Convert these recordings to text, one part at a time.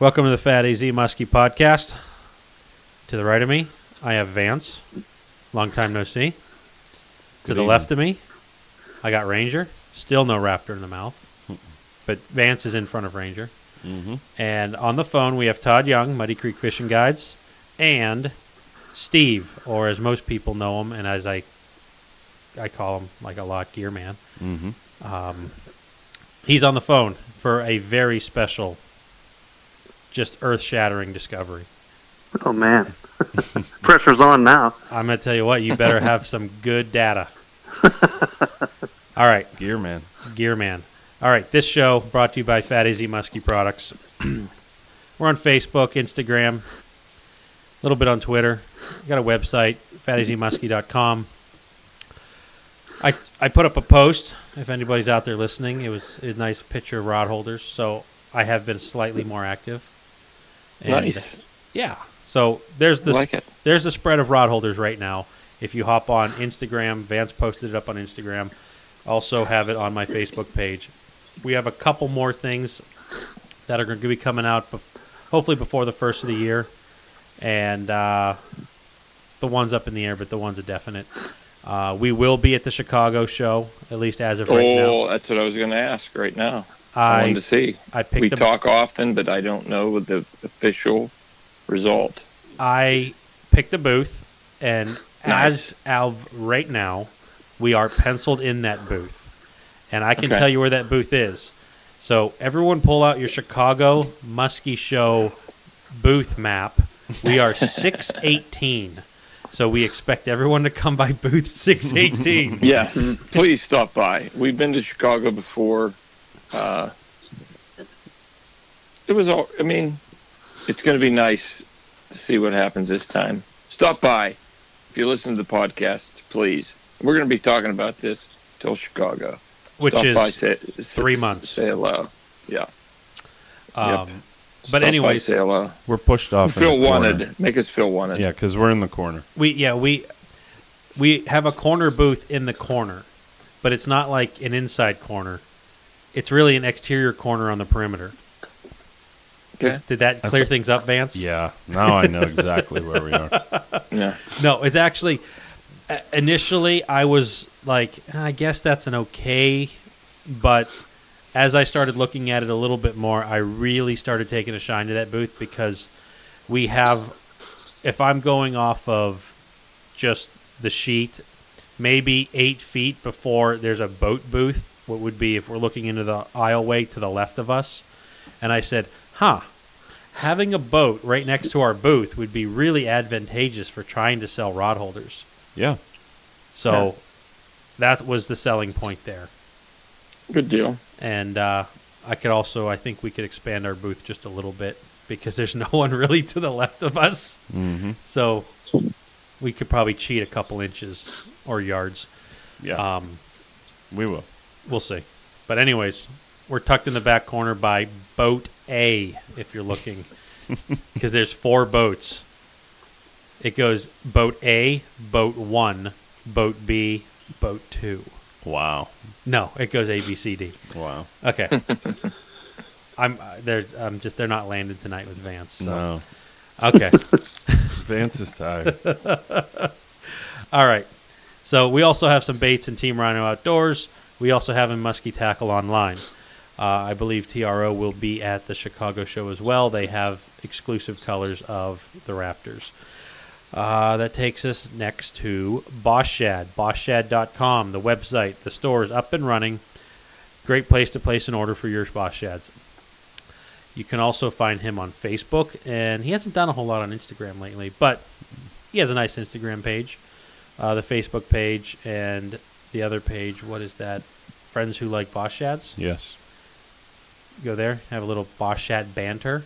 Welcome to the Fat AZ Muskie podcast. To the right of me, I have Vance. Long time no see. to Good the evening. left of me, I got Ranger. Still no raptor in the mouth. But Vance is in front of Ranger. Mm-hmm. And on the phone, we have Todd Young, Muddy Creek Fishing Guides, and Steve, or as most people know him, and as I, I call him like a lot, Gear Man. Mm-hmm. Um, he's on the phone for a very special, just earth-shattering discovery. Oh man, pressure's on now. I'm gonna tell you what, you better have some good data. All right, Gear man. Gear Man. All right, this show brought to you by Fat AZ Muskie Products. We're on Facebook, Instagram, a little bit on Twitter. We got a website, fatazmuskie.com. I I put up a post. If anybody's out there listening, it was a nice picture of rod holders. So I have been slightly more active. And, Nice. Yeah. So there's the like there's the spread of rod holders right now. If you hop on Instagram, Vance posted it up on Instagram. Also have it on my Facebook page. We have a couple more things that are going to be coming out, hopefully before the first of the year, and uh, the ones up in the air, but the ones are definite. Uh, we will be at the Chicago show, at least as of right oh, now. that's what I was going to ask right now. I, wanted to see. I picked We talk often, but I don't know the official result. I picked a booth, and Nice. as of right now, we are penciled in that booth, and I can Okay. tell you where that booth is. So everyone, pull out your Chicago Muskie Show booth map. We are six eighteen, so we expect everyone to come by booth six eighteen. Yes, please stop by. We've been to Chicago before. Uh, it was all. I mean, it's going to be nice to see what happens this time. Stop by if you listen to the podcast, please. We're going to be talking about this till Chicago. which Stop is by, say, three months. Say hello. Yeah. um, Stop but by, anyways, say hello. We're pushed off. in Feel the corner. wanted. Make us feel wanted. Yeah, because we're in the corner. We yeah we we have a corner booth in the corner, but it's not like an inside corner. It's really an exterior corner on the perimeter. Okay. Did that That's clear a- things up, Vance? Yeah. Now I know exactly where we are. Yeah. No, it's actually uh, initially I was like, I guess that's an okay, but as I started looking at it a little bit more, I really started taking a shine to that booth because we have, if I'm going off of just the sheet, maybe eight feet before there's a boat booth. What would be if we're looking into the aisleway to the left of us? And I said, huh, having a boat right next to our booth would be really advantageous for trying to sell rod holders. Yeah. So that was the selling point there. Good deal. And uh, I could also, I think we could expand our booth just a little bit because there's no one really to the left of us. Mm-hmm. So we could probably cheat a couple inches or yards. Yeah. Um, we will. We'll see. But anyways, we're tucked in the back corner by boat A if you're looking because there's four boats. It goes boat A, boat 1, boat B, boat 2. Wow. No, it goes A B C D. Wow. Okay. I'm uh, they're I'm just they're not landing tonight with Vance. So. No. Okay. Vance is tired. All right. So we also have some baits in Team Rhino Outdoors. We also have in Muskie Tackle online. Uh, I believe TRO will be at the Chicago show as well. They have exclusive colors of the Raptors. Uh, that takes us next to Boss Shad, BossShad.com, the website. The store is up and running. Great place to place an order for your Boss Shads. You can also find him on Facebook, and he hasn't done a whole lot on Instagram lately, but he has a nice Instagram page, uh, the Facebook page, and the other page. What is that? Friends who like Boss Shads. yes. Go there, have a little Boss Shad banter,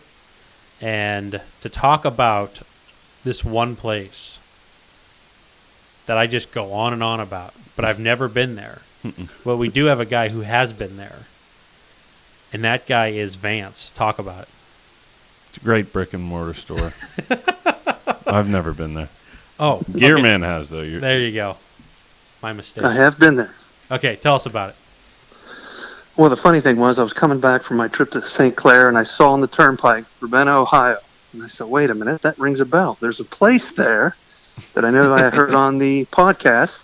and to talk about this one place that I just go on and on about, but I've never been there. Well, we do have a guy who has been there, and that guy is Vance. Talk about it. It's a great brick and mortar store. I've never been there. Oh, Gearman okay. Has though. You're, There you go. My mistake. I have been there. Okay, tell us about it. Well, the funny thing was, I was coming back from my trip to St. Clair, and I saw on the turnpike Ravenna, Ohio, and I said, "Wait a minute, that rings a bell. There's a place there that I know I heard on the podcast."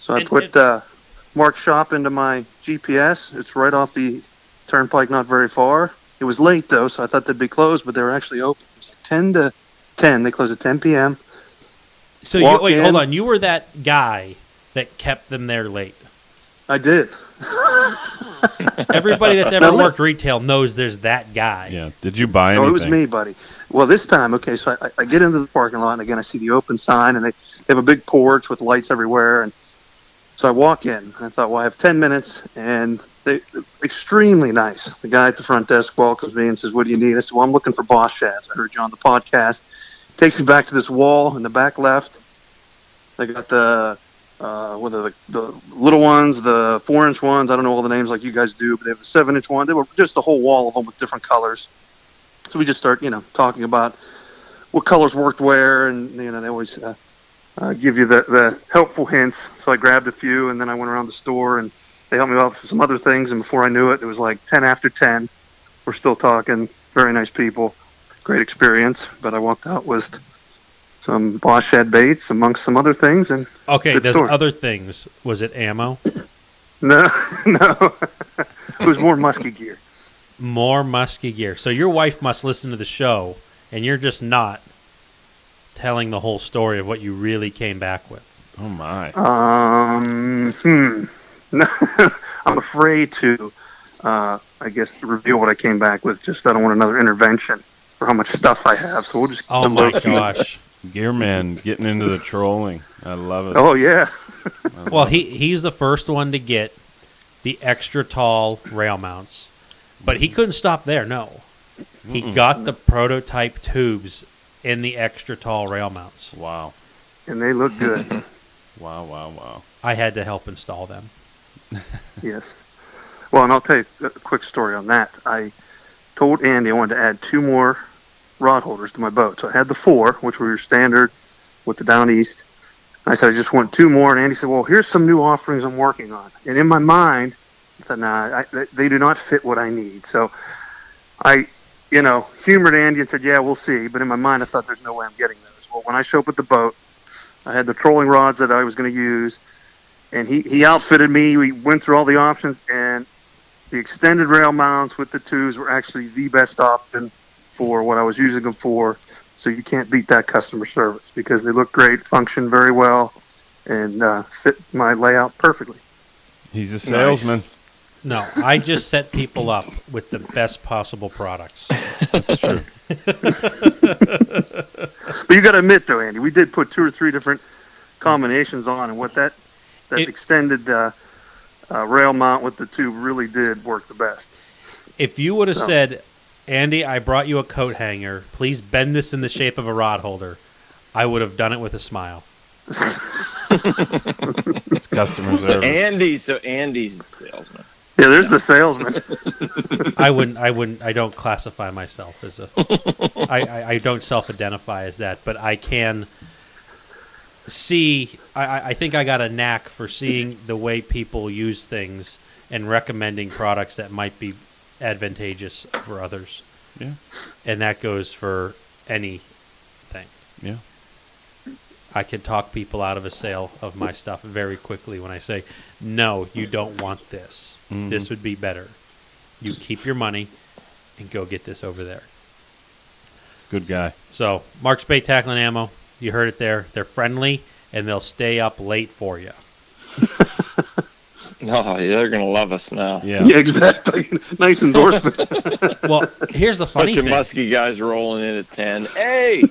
So I And- put and- uh, Mark Shop into my GPS. It's right off the turnpike, not very far. It was late though, so I thought they'd be closed, but they were actually open. It was like 10 to 10. They closed at 10 p.m. So you, wait, in. hold on. You were that guy that kept them there late. I did. Everybody that's ever No. worked retail knows there's that guy. Yeah. Did you buy Oh, anything? it was me, buddy. Well, this time, okay, so I, I get into the parking lot, and again, I see the open sign, and they, they have a big porch with lights everywhere. And so I walk in, and I thought, well, I have 10 minutes, and they extremely nice. The guy at the front desk welcomes me and says, What do you need? I said, Well, I'm looking for Boss Shads. I heard you on the podcast. Takes me back to this wall in the back left. They got the uh, are the, the little ones, the four inch ones. I don't know all the names like you guys do, but they have a seven inch one. They were just a whole wall of them with different colors. So we just start, you know, talking about what colors worked where, and you know, they always uh, uh, give you the, the helpful hints. So I grabbed a few, and then I went around the store, and they helped me out with some other things. And before I knew it, it was like ten after ten. We're still talking. Very nice people, great experience. But I walked out with some Boss Shad baits amongst some other things, and Okay, Good there's story. other things. Was it ammo? no, no, it was more musky gear. More musky gear. So your wife must listen to the show, and you're just not telling the whole story of what you really came back with. Oh my. Um, hmm. No, I'm afraid to, uh, I guess, reveal what I came back with. Just I don't want another intervention for how much stuff I have. So we'll just. Oh my gosh. Gearman getting into the trolling. I love it. Oh yeah. Well, he he's the first one to get the extra tall rail mounts, but he couldn't stop there. No, he Mm-mm. got the prototype tubes in the extra tall rail mounts. Wow. And they look good. Wow. Wow. Wow. I had to help install them. yes. Well, and I'll tell you a quick story on that. I told Andy I wanted to add two more rod holders to my boat. So I had the four, which were your standard with the down east. And I said I just want two more, and Andy said, "Well, here's some new offerings I'm working on." And in my mind, I thought, "Nah, I, they- do not fit what I need." So I, you know, humored Andy and said, "Yeah, we'll see." But in my mind, I thought, "There's no way I'm getting those." Well, when I show up at the boat, I had the trolling rods that I was going to use, and he he outfitted me. We went through all the options, and the extended rail mounts with the tubes were actually the best option for what I was using them for. So you can't beat that customer service because they look great, function very well, and uh, fit my layout perfectly. He's a salesman. No, I just set people up with the best possible products. That's true. But you got to admit, though, Andy, we did put two or three different combinations on, and what that that It- extended uh, uh, rail mount with the tube really did work the best. If you would have So- said, Andy, I brought you a coat hanger. Please bend this in the shape of a rod holder. I would have done it with a smile. It's customer service. Andy, so Andy's the salesman. Yeah, there's the salesman. I wouldn't. I wouldn't. I don't classify myself as a. I, I, I don't self-identify as that, but I can see. I, I- I think I got a knack for seeing the way people use things and recommending products that might be advantageous for others. Yeah. and that goes for anything. Yeah. I can talk people out of a sale of my stuff very quickly when I say, "No, you don't want this. Mhm. This would be better. You keep your money and go get this over there." Good guy. So, Mark's Bait Tackling Ammo, you heard it there. They're friendly and they'll stay up late for you. Oh, yeah, they're gonna love us now. Yeah. yeah, exactly. nice endorsement. Well, here's the funny Bunch of thing. musky guys rolling in at ten. Hey,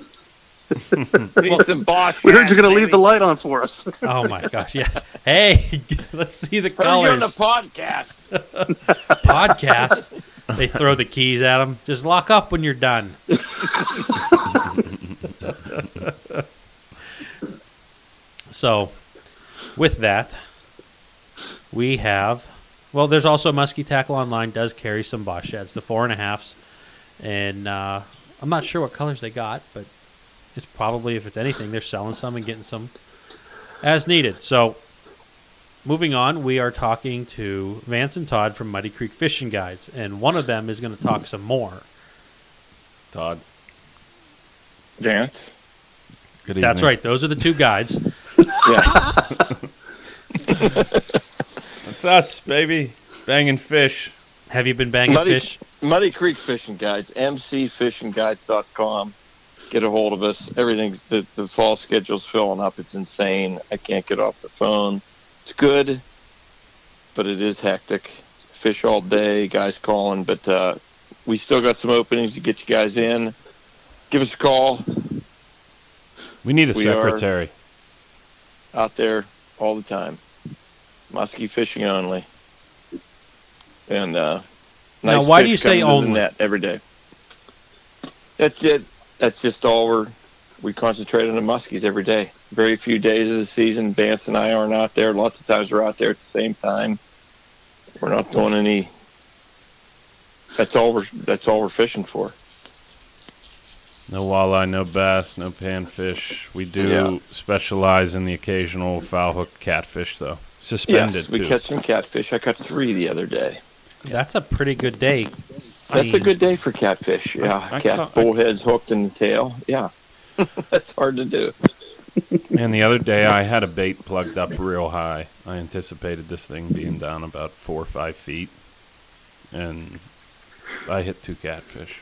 need some Bosch. we heard you're going to leave the light on for us. Oh my gosh! Yeah. Hey, let's see the Heard you on colors. the podcast. podcast. They throw the keys at them. Just lock up when you're done. so, with that, we have. Well, there's also Muskie Tackle Online does carry some Boss Shads, the four and a halfs, and uh, I'm not sure what colors they got, but it's probably if it's anything they're selling some and getting some as needed. So, moving on, we are talking to Vance and Todd from Muddy Creek Fishing Guides, and one of them is going to talk some more. Todd. Vance, Good evening. That's right; those are the two guides. Yeah. That's us, baby. Banging fish. Have you been banging Muddy- fish? Muddy Creek Fishing Guides, mcfishingguides.com. Get a hold of us. Everything's the, the fall schedule's filling up. It's insane. I can't get off the phone. It's good, but it is hectic. Fish all day, guys calling, but uh, we still got some openings to get you guys in. Give us a call We need a We secretary. out there all the time. Muskie fishing only. And uh, Now, nice why do fish you say coming to the only? net every day. That's it. That's just all we're we concentrate on the muskies every day. Very few days of the season, Vance and I aren't out there. Lots of times we're out there at the same time. We're not doing any. That's all we're. That's all we're fishing for. No walleye, no bass, no panfish. We do Yeah. specialize in the occasional foul hook catfish, though. Suspended, yes, we too. catch some catfish. I caught three the other day. That's a pretty good day. That's a good day for catfish. Yeah, I cat ca- I- bullheads hooked in the tail. Yeah, that's hard to do. And the other day, I had a bait plugged up real high. I anticipated this thing being down about four or five feet, and I hit two catfish.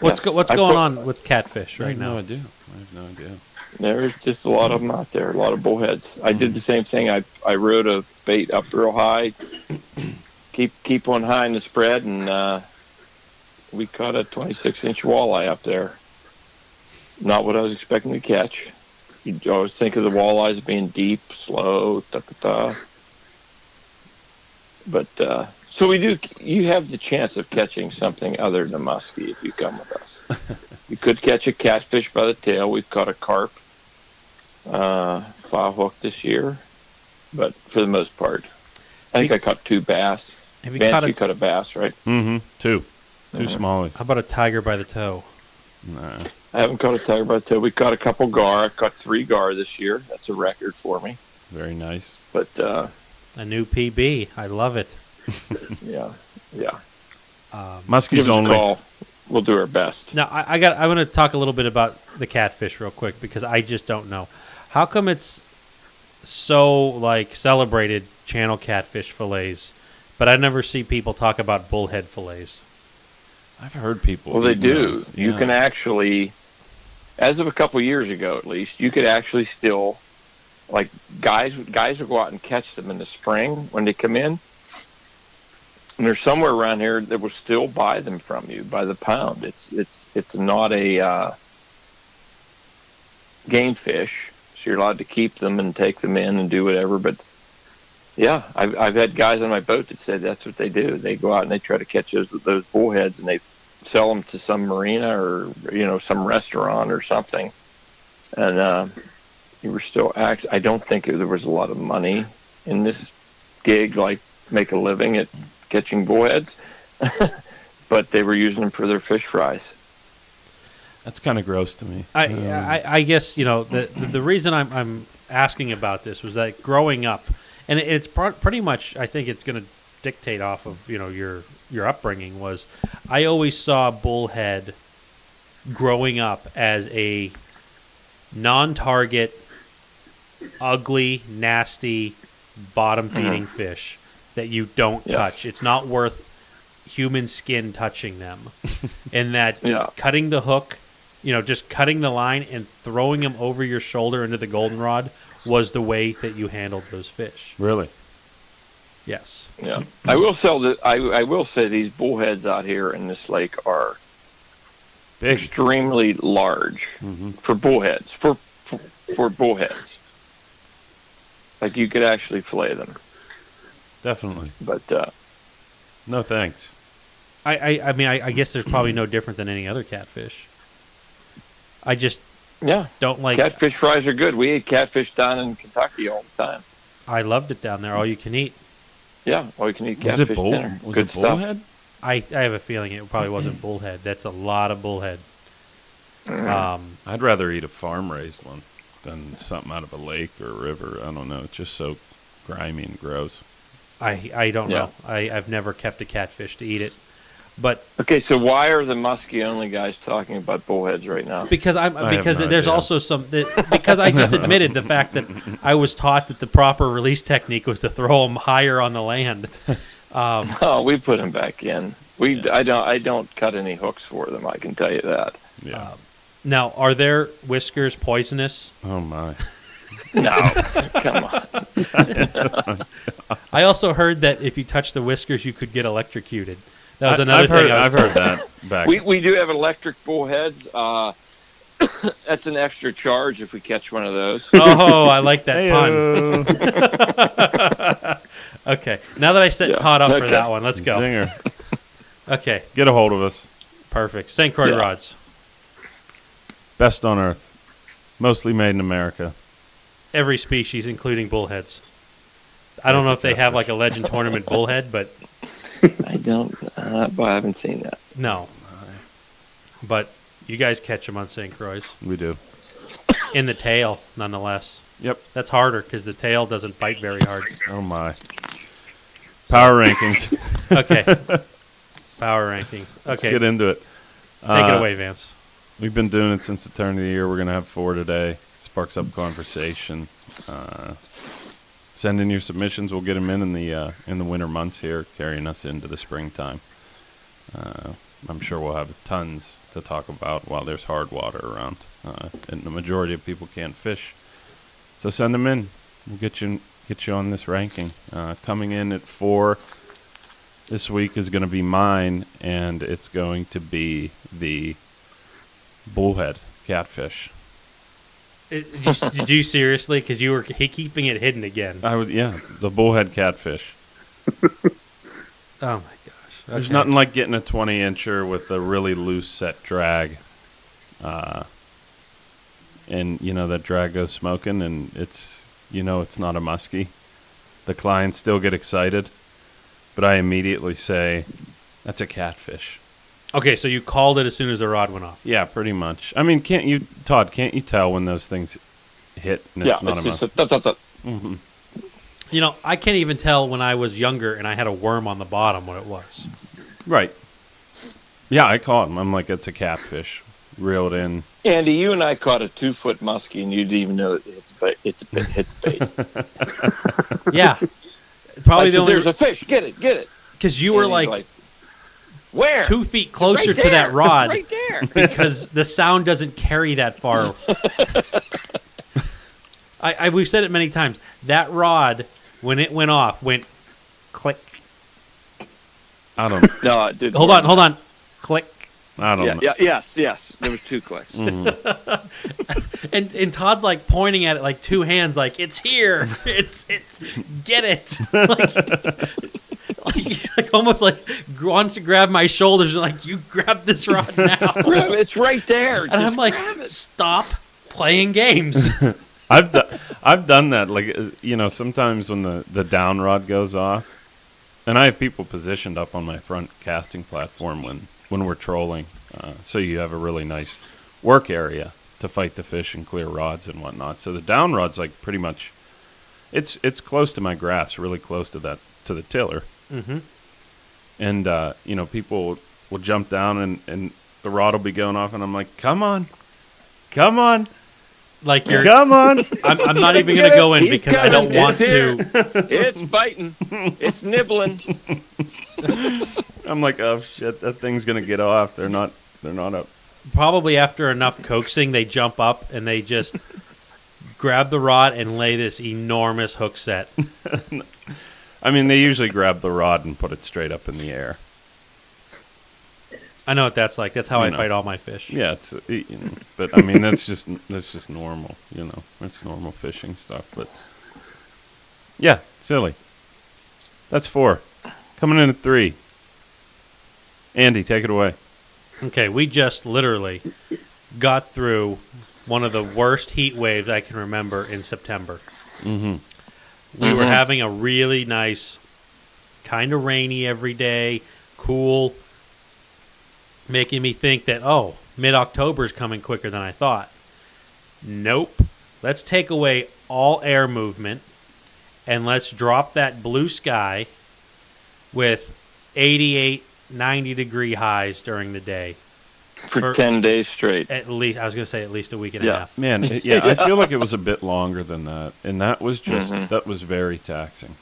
What's Yes. go, what's I going put- on with catfish I right have no now? idea. I have no idea. There's just a lot of them out there. A lot of bullheads. I did the same thing. I I rode a bait up real high, keep keep one high in the spread, and uh, we caught a 26 inch walleye up there. Not what I was expecting to catch. You always think of the walleyes being deep, slow, da da da. But uh, so we do. You have the chance of catching something other than muskie if you come with us. you could catch a catfish by the tail. We've caught a carp, uh, file hook this year, but for the most part, I think I caught two bass. Have you Vance, caught a, you caught a bass, right? Mm-hmm. Two. 2 Mhm. smallies. how about a tiger by the toe? Nah. I haven't caught a tiger by the tail. We caught a couple gar. I caught three gar this year. That's a record for me. Very nice. But uh, A new PB. I love it. yeah, yeah. Um, Give Muskies us a only. call. We'll do our best. Now I, I got. I want to talk a little bit about the catfish real quick because I just don't know how come it's so like celebrated channel catfish fillets, but I never see people talk about bullhead fillets. I've heard people. Well, they do. those. You Yeah. can actually, as of a couple years ago at least, you could actually still, like guys, guys will go out and catch them in the spring when they come in. And there's somewhere around here that will still buy them from you by the pound. It's it's it's not a uh, game fish, so you're allowed to keep them and take them in and do whatever. But yeah, I've I've had guys on my boat that said that's what they do. They go out and they try to catch those those bullheads and they sell them to some marina or you know some restaurant or something. And uh, you were still act. I don't think there was a lot of money in this gig, like make a living at catching bullheads, but they were using them for their fish fries. That's kind of gross to me. I, Um, I, I guess you know the the, reason I'm, I'm asking about this was that growing up, and it's pr- pretty much I think it's going to dictate off of you know your your upbringing was I always saw bullhead growing up as a non-target, ugly, nasty, bottom feeding fish that you don't Yes. touch. It's not worth human skin touching them, and that Yeah. cutting the hook, you know, just cutting the line and throwing them over your shoulder into the goldenrod was the way that you handled those fish. Really? Yes. Yeah, I will sell the. I I will say these bullheads out here in this lake are Big. extremely large hmm for bullheads for for, for bullheads. Like you could actually fillet them, Definitely. but uh, No thanks. I, I, I mean, I, I guess there's probably no different than any other catfish. I just yeah, don't like. catfish fries are good. We ate catfish down in Kentucky all the time. I loved it down there. All you can eat. Yeah, or you can eat Was catfish it bull? dinner. Was good it stuff. bullhead? I, I have a feeling it probably wasn't bullhead. That's a lot of bullhead. Um, I'd rather eat a farm raised one than something out of a lake or a river. I don't know. It's just so grimy and gross. I I don't Yeah. know. I I've never kept a catfish to eat it, but Okay, so why are the muskie only guys talking about bullheads right now? because I'm I because no there's idea. also some that, because I just admitted the fact that I was taught that the proper release technique was to throw them higher on the land. Um, Oh, we put them back in. We I don't I don't cut any hooks for them. I can tell you that. Yeah. now, are their whiskers poisonous? oh my. No, come on. I also heard that if you touch the whiskers, you could get electrocuted. That was I- another I've thing heard, I was I've heard that back. We we do have electric bullheads. Uh, that's an extra charge if we catch one of those. Oh, I like that pun. Okay, now that I set Yeah, Todd up for that one, let's go. Zinger. Okay, Get a hold of us. perfect. St. Croix Yeah. rods. Best on earth. Mostly made in America. Every species, including bullheads. I don't know if they have like a legend tournament bullhead, but I don't. Uh, but I haven't seen that. no. But you guys catch them on St. Croix We do. in the tail, nonetheless. Yep. That's harder because the tail doesn't bite very hard. Oh my. Power rankings. Okay. Power rankings. Okay. Let's Okay, get take into it. Take it Uh, away, Vance. We've been doing it since the turn of the year. We're gonna have four today. Sparks up conversation. Uh, send in your submissions. We'll get them in in the uh, in the winter months here, carrying us into the springtime. Uh, I'm sure we'll have tons to talk about while there's hard water around, uh, and the majority of people can't fish. So send them in. We'll get you get you on this ranking. Uh, coming in at four this week is going to be mine, and it's going to be the bullhead catfish. It- did, you, did you seriously? Because you were he- keeping it hidden again. I was yeah, the bullhead catfish. Oh my gosh. There's nothing like getting a 20 incher with a really loose set drag. Uh, and you know that drag goes smoking, and it's you know it's not a muskie. The clients still get excited, but I immediately say that's a catfish. Okay, so you called it as soon as the rod went off. Yeah, pretty much. I mean, can't you, Todd? Can't you tell when those things hit and yeah, it's not it's a Mhm. You know, I can't even tell when I was younger and I had a worm on the bottom what it was. Right. Yeah, I caught him. I'm like, it's a catfish. Reeled in. Andy, you and I caught a two foot muskie, and you didn't even know it hit the bait. It hit the bait. Yeah, I probably the said, only "There's a fish. Get it, get it." because you And were he's like, "Where?" two feet closer Right to that rod right there. because the sound doesn't carry that far. I, I we've said it many times. That rod, when it went off, went click. I don't. No, it didn't. Hold on, hold on, click. I don't Yeah, know. yeah, yes, yes. There was two clicks. Mhm. And and Todd's like pointing at it like two hands, like it's here, it's it's get it, like, like, like almost like wants to grab my shoulders and like you grab this rod now, it's right there. and I'm like stop playing games. I've done. I've done that. Like uh, you know, sometimes when the the down rod goes off, and I have people positioned up on my front casting platform when when we're trolling, uh, so you have a really nice work area to fight the fish and clear rods and whatnot. So the down rod's like pretty much, it's it's close to my graphs, really close to that to the tiller. Mm-hmm. and uh, you know people will jump down and, and the rod will be going off and i'm like come on come on Like you're, come on I'm, I'm not even gonna go in He's because I don't want It's to. It's biting. It's nibbling. i'm like oh shit that thing's gonna get off they're not they're not up Probably after enough coaxing, they jump up and they just grab the rod and lay this enormous hook set. i mean they usually grab the rod and put it straight up in the air I know what that's like. That's how You I know. fight all my fish. yeah it's you know, but i mean that's just that's just normal you know that's normal fishing stuff but yeah silly that's four coming in at three andy take it away Okay, we just literally got through one of the worst heat waves I can remember in September. mm-hmm We were Mhm. having a really nice, kind of rainy every day, cool, making me think that, oh, mid October is coming quicker than I thought. Nope. Let's take away all air movement and let's drop that blue sky with 88, 90 degree highs during the day. For For- ten days straight. At least, I was going to say at least a week and a Yeah. half. Man, it- yeah, I feel like it was a bit longer than that, and that was just Mhm. that was very taxing.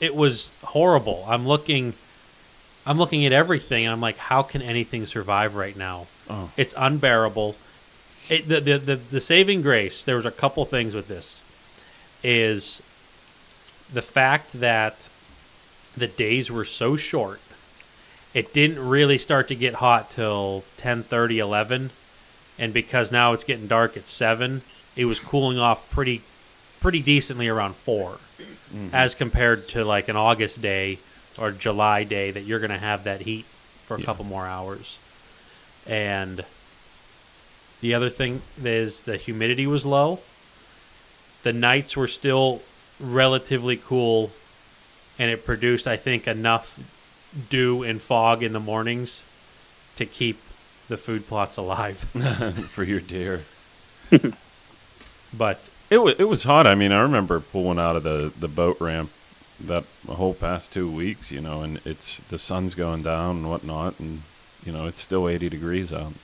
It was horrible. I'm looking, I'm looking at everything, and I'm like, how can anything survive right now? Oh, It's unbearable. It, the, the, the, the saving grace, there was a couple things with this, is the fact that the days were so short. It didn't really start to get hot till 10:30, 11, and because now it's getting dark at 7, it was cooling off pretty pretty decently around 4 mm-hmm. as compared to like an August day or July day that you're going to have that heat for a Yeah. couple more hours. And the other thing is the humidity was low. The nights were still relatively cool, and it produced, I think, enough dew and fog in the mornings to keep the food plots alive. for your deer. But It was it was hot. I mean, I remember pulling out of the, the boat ramp that whole past two weeks, you know, and it's the sun's going down and whatnot, and you know it's still eighty degrees out.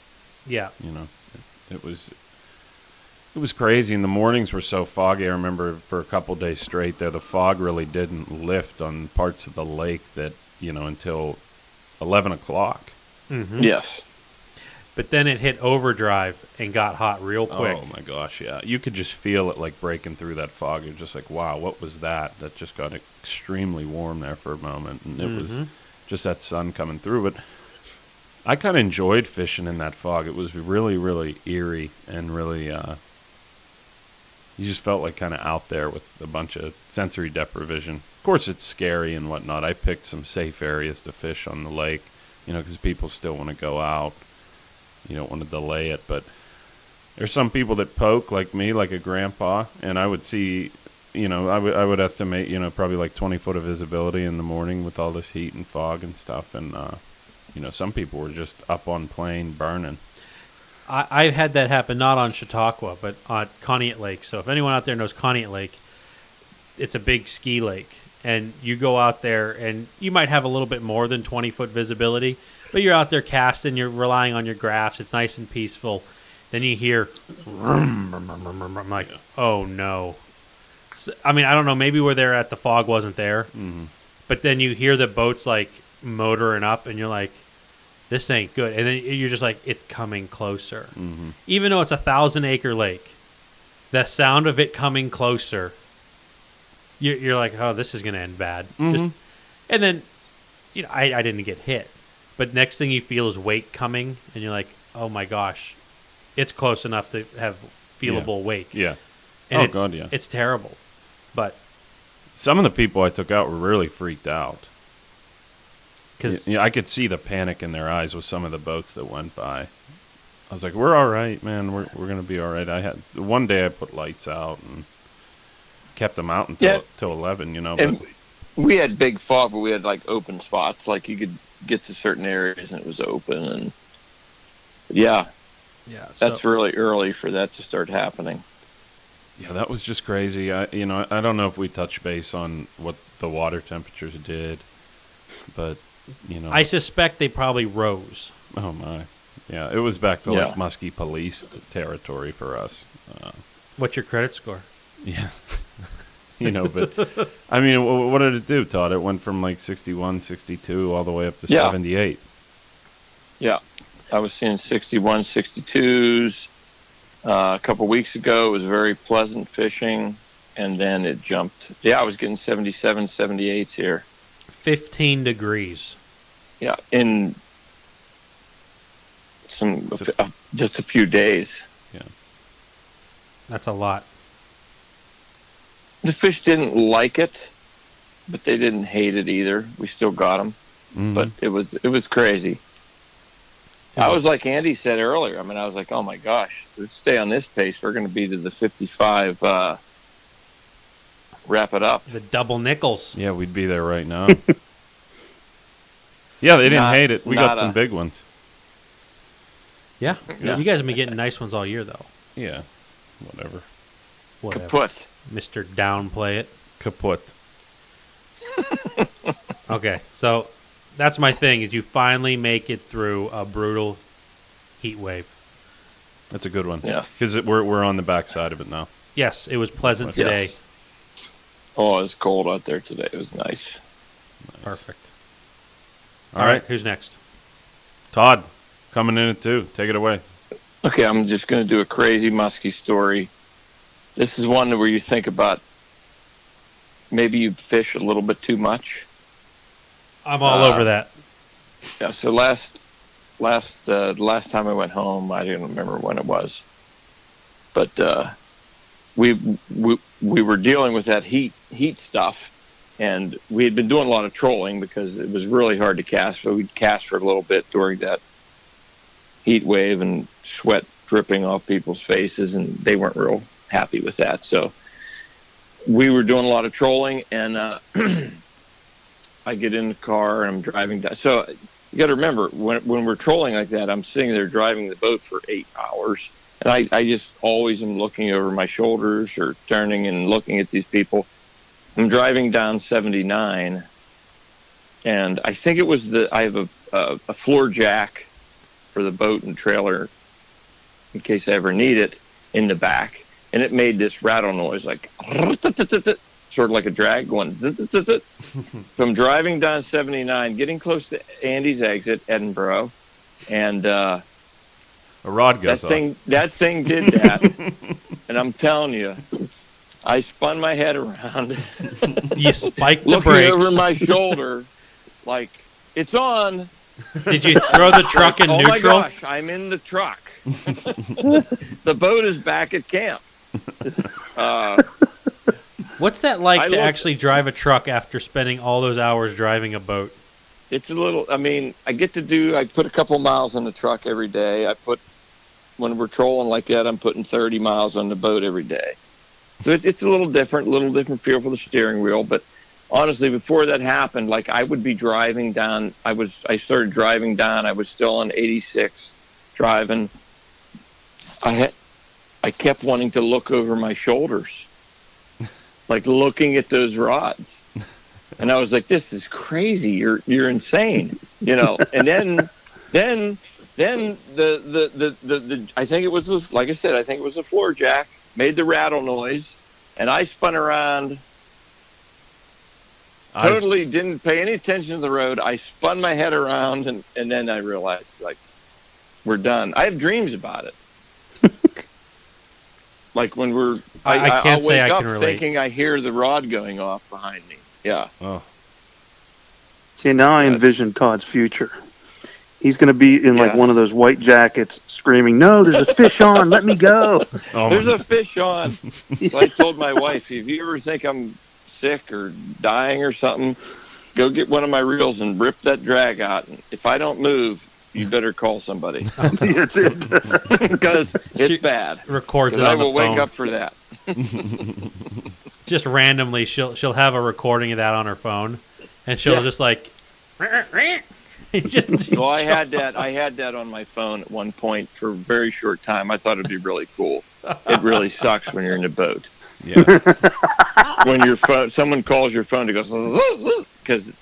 yeah, You know, it, it was it was crazy. And the mornings were so foggy. I remember for a couple days straight there, the fog really didn't lift on parts of the lake that you know until eleven o'clock. hmm Yes. but then it hit overdrive and got hot real quick. Oh my gosh, yeah. You could just feel it like breaking through that fog. You're just like, wow, what was that? That just got extremely warm there for a moment, and it Mhm. was just that sun coming through. But I kind of enjoyed fishing in that fog. It was really, really eerie and really. Uh, you just felt like kind of out there with a bunch of sensory deprivation. Course, it's scary and whatnot. I picked some safe areas to fish on the lake, you know, because people still want to go out. You don't want to delay it, but there's some people that poke like me, like a grandpa, and I would see, you know, I would I would estimate, you know, probably like 20 foot of visibility in the morning with all this heat and fog and stuff, and uh, you know, some people were just up on plane burning. I, I've had that happen not on Chautauqua, but on Conneaut Lake. So if anyone out there knows Conneaut Lake, it's a big ski lake, and you go out there, and you might have a little bit more than twenty foot visibility, but you're out there casting, you're relying on your graphs. It's nice and peaceful. Then you hear. I'm like, oh no. So, I mean, I don't know. Maybe where they're at, the fog wasn't there, Mm-hmm. but then you hear the boats like motoring up, and you're like, this ain't good. And then you're just like, it's coming closer Mm-hmm. even though it's a thousand acre lake, the sound of it coming closer, you're, you're like, oh, this is going to end bad. Mhm. Just, and then, you know, I, I didn't get hit, but next thing you feel is wake coming, and you're like, oh my gosh, it's close enough to have feelable wake. Yeah. And Oh, it's, God, yeah. It's terrible, but Some of the people I took out were really freaked out. because yeah, I could see the panic in their eyes with some of the boats that went by. I was like, "We're all right, man. We're we're gonna be all right." I had one day I put lights out and kept them out until Yeah. till eleven. You know, but And we had big fog, but we had like open spots. Like you could get to certain areas and it was open. And yeah, yeah, that's really early for that to start happening. yeah, that was just crazy. I you know I don't know if we touched base on what the water temperatures did, but you know, I suspect they probably rose. oh my, yeah, it was back to Yeah. like musky police territory for us. Uh, What's your credit score? Yeah. you know, but I mean, what did it do, Todd? It went from like 61, 62 all the way up to Yeah. 78. Yeah, I was seeing 61, 62s. Uh, a couple weeks ago, it was very pleasant fishing, and then it jumped. Yeah, I was getting 77, 78s here. 15 degrees. Yeah, in some So- uh, just a few days. Yeah, that's a lot. The fish didn't like it, but they didn't hate it either. We still got them, Mhm. but it was it was crazy. I was like Andy said earlier. I mean, I was like, oh my gosh, if we stay on this pace, we're going to be to the 55. Uh, wrap it up. The double nickels. yeah, we'd be there right now. yeah, they didn't Not- hate it. We got some a- big ones. Yeah. Yeah. You guys have been getting nice ones all year, though. Yeah, whatever. Whatever. Kaput. Mr. Downplay it. Kaput. Okay, so that's my thing. Is you finally make it through a brutal heat wave. That's a good one. Yes. Because we're we're on the backside of it now. Yes, it was pleasant Yes. today. Yes. Oh, it was cold out there today. It was nice. Perfect. All right. who's next? Todd, coming in at two. Take it away. Okay, I'm just going to do a crazy musky story. This is one where you think about maybe you fish a little bit too much. I'm all Uh, over that. Yeah. So last last uh, last time I went home, I didn't remember when it was, but uh, we we we were dealing with that heat heat stuff, and we had been doing a lot of trolling because it was really hard to cast. So we'd cast for a little bit during that heat wave and sweat dripping off people's faces, and they weren't real happy with that. So we were doing a lot of trolling, and uh, I get in the car and I'm driving down. So you got to remember when when we're trolling like that, I'm sitting there driving the boat for eight hours, and I I just always am looking over my shoulders or turning and looking at these people. I'm driving down 79, and I think it was the I have a a, a floor jack for the boat and trailer in case I ever need it in the back, and it made this rattle noise like sort of like a drag going. I'm driving down 79, getting close to Andy's exit, Edinboro, and uh, A rod that goes off. thing that thing did that, and I'm telling you, I spun my head around, You spiked the looking brakes. over my shoulder, like it's on. Did you throw the truck in oh neutral? my gosh, I'm in the truck. the boat is back at camp. Uh, What's that like I to looked- actually drive a truck after spending all those hours driving a boat? it's a little i mean i get to do i put a couple miles on the truck every day. I put when we're trolling like that i'm putting 30 miles on the boat every day. So it's, it's a little different a little different feel for the steering wheel but honestly before that happened like i would be driving down i was i started driving down i was still on 86 driving. I had i kept wanting to look over my shoulders like looking at those rods and I was like, "This is crazy. You're you're insane," you know. And then, then, then the the the the, the I think it was the- like I said, I think it was a floor jack made the rattle noise, and I spun around. I- Totally didn't pay any attention to the road. I spun my head around, and and then I realized like, we're done. I have dreams about it. Like when we're, I- I can't I'll say wake I up can relate. thinking I hear the rod going off behind me. Yeah. Oh, See, now I envision Todd's future. He's going to be in like Yeah. one of those white jackets, screaming, "No, there's a fish on! Let me go!" oh There's a fish on. So I told my wife, if you ever think I'm sick or dying or something, go get one of my reels and rip that drag out. And if I don't move, you better call somebody That's it. because She- it's bad. Records it 'Cause I on the will wake up for that. Just randomly, she'll she'll have a recording of that on her phone, and she'll Yeah. just like, just Well, I had that. I had that on my phone at one point for a very short time. I thought it'd be really cool. It really sucks when you're in a boat. yeah. when your phone, someone calls your phone to go because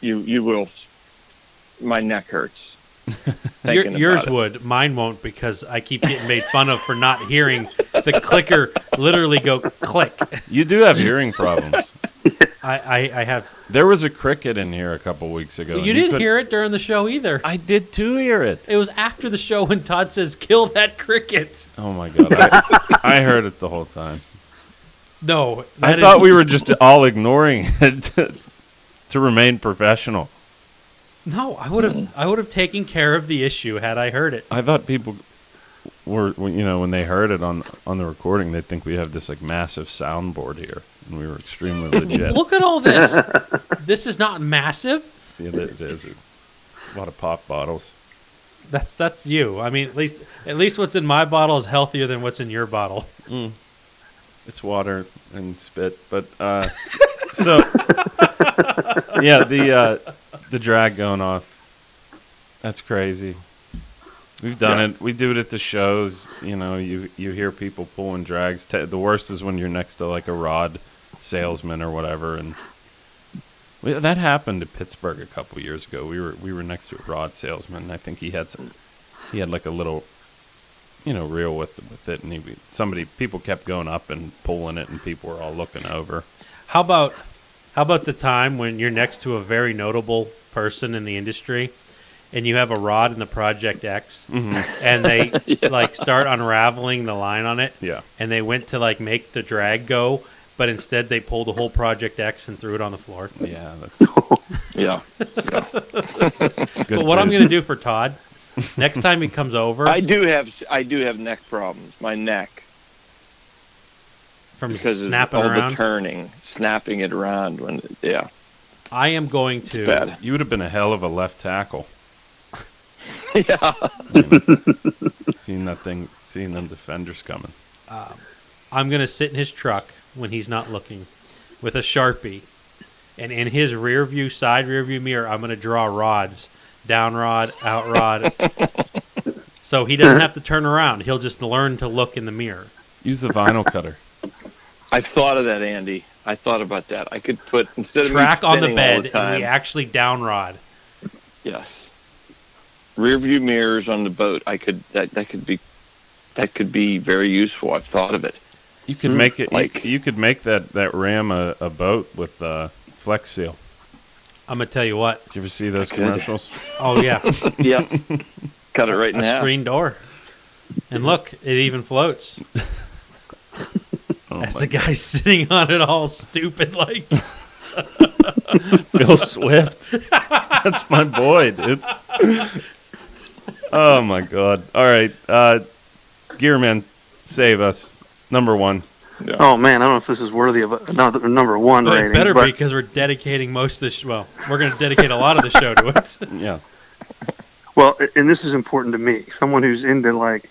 you you will. My neck hurts. Your, yours about it. would, mine won't, because I keep getting made fun of for not hearing the clicker literally go click. You do have hearing problems. I, I, I have. There was a cricket in here a couple weeks ago. you didn't could- hear it during the show either. I did too hear it. It was after the show when Todd says, "Kill that cricket." Oh my god, I, I heard it the whole time. No, I that is- thought we were just all ignoring it to, to remain professional. No, I would have. Hmm. I would have taken care of the issue had I heard it. I thought people were, you know, when they heard it on on the recording, they'd think we have this like massive soundboard here, and we were extremely legit. Look at all this. this is not massive. yeah, it is a lot of pop bottles. That's that's you. I mean, at least at least what's in my bottle is healthier than what's in your bottle. Hmm. It's water and spit, but uh, so yeah, the uh, the drag going off. That's crazy. We've done Yeah. it. We do it at the shows. You know, you you hear people pulling drags. The worst is when you're next to like a rod salesman or whatever, and Well, that happened to Pittsburgh a couple years ago. We were we were next to a rod salesman. I think he had some. He had like a little, you know, real with with it, and he somebody people kept going up and pulling it, and people were all looking over. How about how about the time when you're next to a very notable person in the industry and you have a rod in the Project X mm-hmm. and they like start unraveling the line on it Yeah, and they went to like make the drag go but instead they pulled the whole Project X and threw it on the floor. yeah, that's cool. Yeah. good. But what I'm going to do for Todd next time he comes over I do have I do have neck problems. My neck from because snapping of all around, the turning, snapping it around when yeah. I am going to Bad. You would have been a hell of a left tackle. yeah. Seeing that thing, seeing them defenders coming. Um, I'm going to sit in his truck when he's not looking with a Sharpie. And in his rear view, side rear view mirror, I'm going to draw rods down rod, out rod. so he doesn't have to turn around. He'll just learn to look in the mirror. Use the vinyl cutter. I've thought of that, Andy. I thought about that. I could put instead of Track on the bed, the and we actually down rod. Yes. Rear view mirrors on the boat. I could that that could be that could be very useful. I've thought of it. You could make it. Like- you, you could make that that ram a, a boat with uh, Flex Seal. I'm going to tell you what. Did you ever see those commercials? Oh, yeah. Yeah. Cut it right in a half. screen door. And look, it even floats. Oh As the guy sitting on it all stupid like. Phil Swift. That's my boy, dude. Oh my god. All right, uh, Gearman, save us. Number one. Oh man, I don't know if this is worthy of another number one But rating. it better but, be because we're dedicating most of the sh- well, we're going to dedicate a lot of the show to it. Yeah. Well, and this is important to me, someone who's into like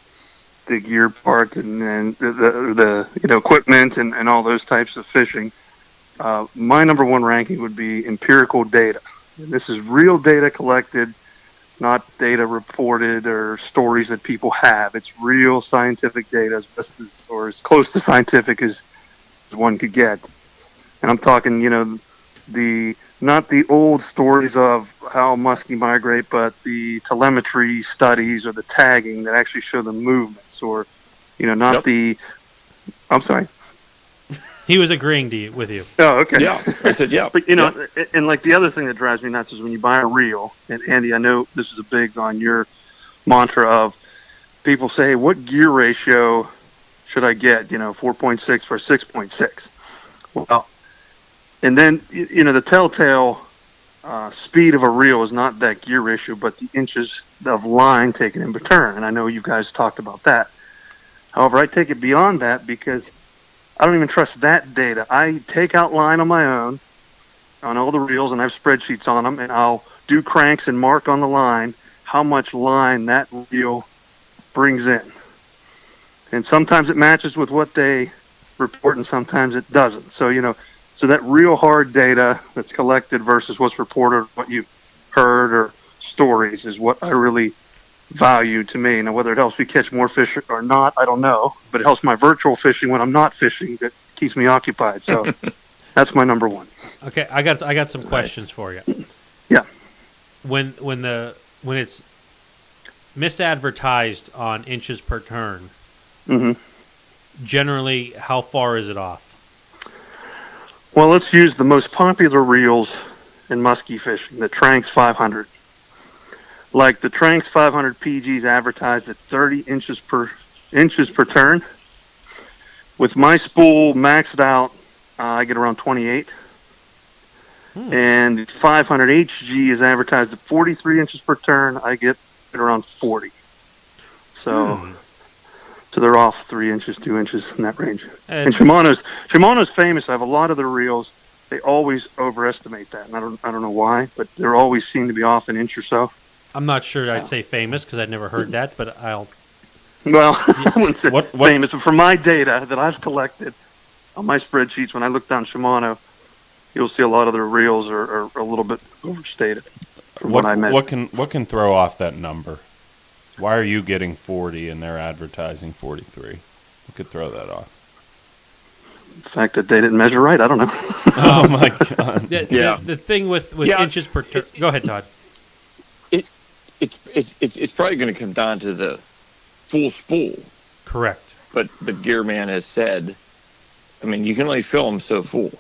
the gear part and, and the, the the you know equipment and, and all those types of fishing. Uh, my number one ranking would be empirical data. And this is real data collected, not data reported or stories that people have. It's real scientific data, as best as or as close to scientific as, as one could get. And I'm talking, you know, the not the old stories of how muskie migrate, but the telemetry studies or the tagging that actually show the movements, or you know, not Yep. the. I'm sorry. He was agreeing to you, with you. Oh, okay. Yeah. I said yeah. But you know, and- and like the other thing that drives me nuts is when you buy a reel. And Andy, I know this is a big on your mantra of people say, "What gear ratio should I get?" You know, 4.6 for 6.6. Well, and then you know the telltale uh, speed of a reel is not that gear ratio, but the inches of line taken in return. And I know you guys talked about that. However, I take it beyond that because I don't even trust that data. I take out line on my own on all the reels, and I have spreadsheets on them, and I'll do cranks and mark on the line how much line that reel brings in. And sometimes it matches with what they report, and sometimes it doesn't. So you know, so that real hard data that's collected versus what's reported, what you heard or stories, is what I really value to me. Now, whether it helps me catch more fish or not, I don't know. But it helps my virtual fishing when I'm not fishing. That keeps me occupied. So that's my number one. Okay, I got I got some questions for you. Yeah. When when the when it's misadvertised on inches per turn, hmm generally how far is it off? Well, let's use the most popular reels in muskie fishing, the Tranx 500. Like the Tranx 500 PGs advertised at 30 inches per inches per turn. With my spool maxed out, uh, I get around 28. Hmm. And 500 HG is advertised at 43 inches per turn. I get around 40. So, Hmm. so they're off three inches, two inches in that range. And It's- Shimano's Shimano's famous. I have a lot of their reels. They always overestimate that, and I don't I don't know why, but they are always seem to be off an inch or so. I'm not sure I'd oh. say famous because I'd never heard that, but I'll Well, I wouldn't say What- what- famous, but from my data that I've collected on my spreadsheets, when I look down Shimano, you'll see a lot of their reels are, are a little bit overstated from what, What, I meant. what can what can throw off that number? Why are you getting forty and they're advertising forty three? What could throw that off? the fact that they didn't measure right. I don't know. oh my god. The, Yeah. the, the thing with, with Yeah. inches per turn. Go ahead, Todd. It's it's it's, it's probably going to come down to the full spool. Correct. But but Gearman has said, I mean, you can only fill them so full.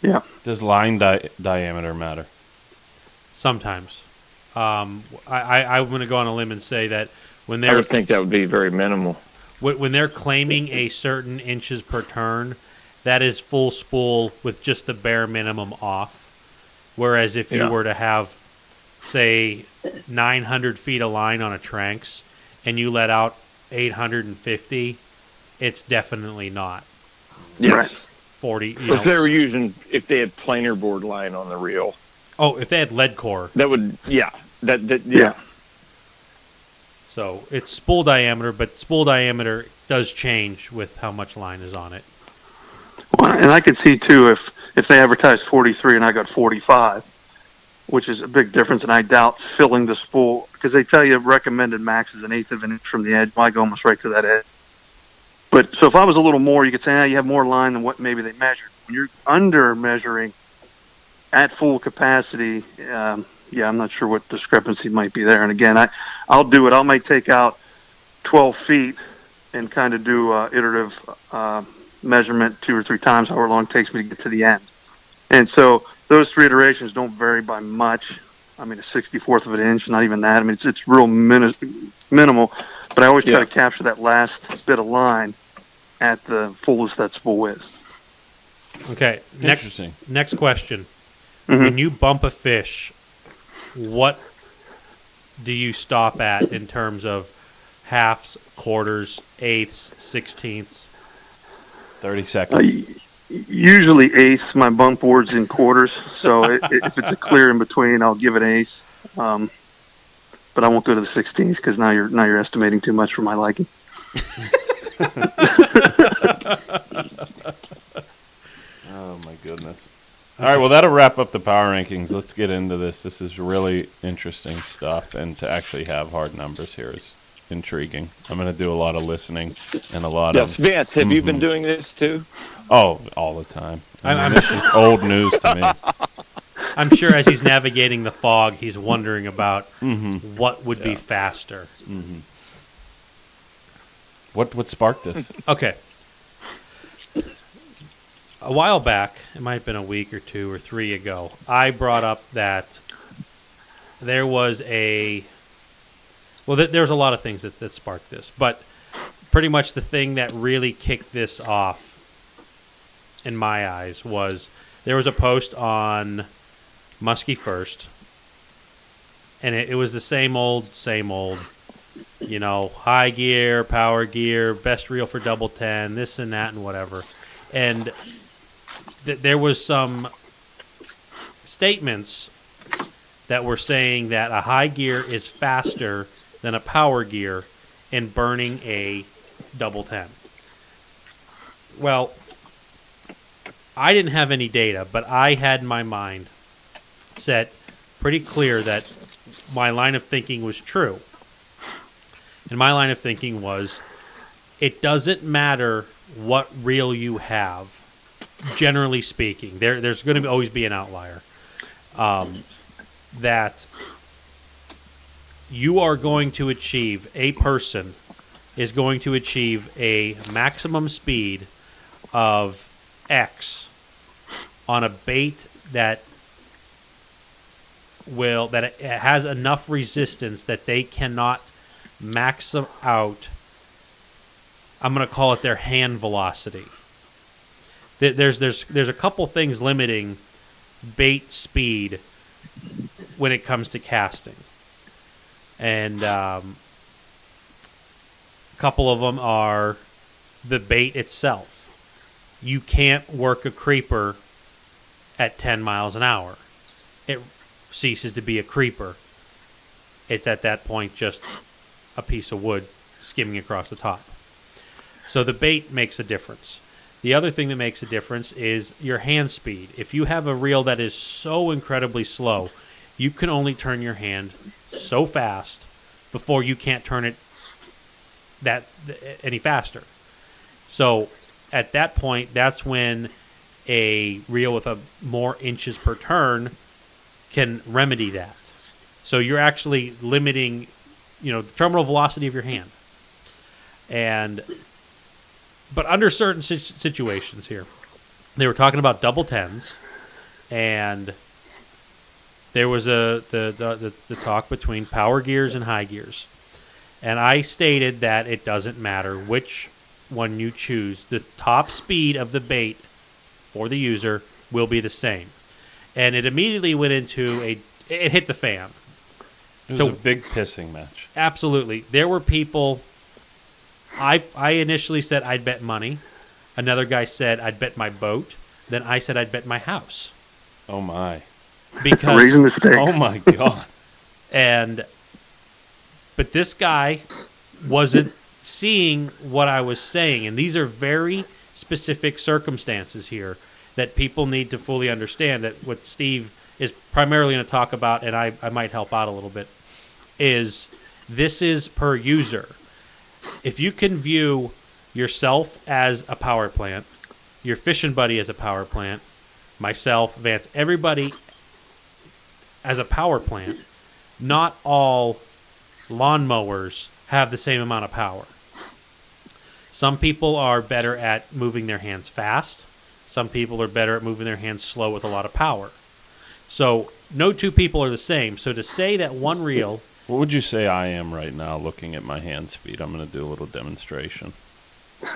Yeah. Does line di- diameter matter? Sometimes. Um, I, I, I'm going to go on a limb and say that when I they're would think that would be very minimal. when when they're claiming a certain inches per turn, that is full spool with just the bare minimum off. Whereas if you Yeah. were to have, say, 900 feet of line on a Tranx and you let out 850, it's definitely not Yes. Right. 40. You If know. they were using, if they had planer board line on the reel, Oh, if they had lead core. that would, yeah, that, that yeah. Yeah. So it's spool diameter, but spool diameter does change with how much line is on it. Well, and I could see too if if they advertised 43 and I got 45, which is a big difference. And I doubt filling the spool because they tell you recommended max is an eighth of an inch from the edge. I go almost right to that edge. But so if I was a little more, you could say, ah, you have more line than what maybe they measured. When you're under measuring at full capacity, um, yeah, I'm not sure what discrepancy might be there. And again, I I'll do it. I might take out 12 feet and kind of do uh, iterative uh, measurement two or three times, however long it takes me to get to the end. And so those three iterations don't vary by much. I mean, a 64th of an inch, not even that. I mean, it's, it's real mini- minimal, but I always try Yeah. to capture that last bit of line at the fullest that spool is. Okay. Next Interesting. next question. Mhm. When you bump a fish, what do you stop at in terms of halves, quarters, eighths, sixteenths? Thirty Uh, seconds. y- usually ace my bump board's in quarters, so i if it's a clear in between, I'll give it eighth. Um, but I won't go to the 16ths because now you're now you're estimating too much for my liking. Oh my goodness. All right, well that'll wrap up the power rankings. Let's get into this. This is really interesting stuff, and to actually have hard numbers here is intriguing. I'm going to do a lot of listening and a lot Yes, of Vance, have you been Mhm. doing this too? oh, all the time. I I'm- mean, this is old news to me. I'm sure as he's navigating the fog, he's wondering about hmm what would be Yeah. faster. hmm What what sparked this? Okay. A while back, it might have been a week or two or three ago, I brought up that there was a. Well, th- there's a lot of things that, that sparked this, but pretty much the thing that really kicked this off, in my eyes, was there was a post on Musky First, and it, it was the same old, same old you know, high gear, power gear, best reel for double ten, this and that and whatever. And th- there was some statements that were saying that a high gear is faster than a power gear and burning a double ten. Well, I didn't have any data, but I had my mind set pretty clear that my line of thinking was true. And my line of thinking was it doesn't matter what reel you have, generally speaking. There, there's going to always be an outlier. Um, that you are going to achieve, a person is going to achieve a maximum speed of X on a bait that will that it has enough resistance that they cannot max out. I'm going to call it their hand velocity. There's there's there's a couple things limiting bait speed when it comes to casting, and um, a couple of them are the bait itself. You can't work a creeper at 10 miles an hour. It ceases to be a creeper. It's at that point just a piece of wood skimming across the top. So the bait makes a difference. The other thing that makes a difference is your hand speed. If you have a reel that is so incredibly slow, you can only turn your hand so fast before you can't turn it that any faster. So at that point, that's when a reel with a more inches per turn can remedy that. So you're actually limiting, you know, the terminal velocity of your hand. And but under certain sit- situations here, they were talking about double tens, and there was a the, the the the talk between power gears and high gears, and I stated that it doesn't matter which one you choose. The top speed of the bait for the user will be the same, and it immediately went into a it hit the fan. It was So- a big pissing match. Absolutely. There were people. I I initially said I'd bet money. Another guy said I'd bet my boat. Then I said I'd bet my house Oh my. Because Raising the stakes. Oh my god. and but this guy wasn't seeing what I was saying, and these are very specific circumstances here that people need to fully understand. That what Steve is primarily going to talk about, and I, I might help out a little bit, is this is per user. If you can view yourself as a power plant, your fishing buddy as a power plant, myself, Vance, everybody as a power plant, not all lawnmowers have the same amount of power. Some people are better at moving their hands fast. Some people are better at moving their hands slow with a lot of power. So no two people are the same. So to say that one reel, What would you say I am right now looking at my hand speed? I'm going to do a little demonstration.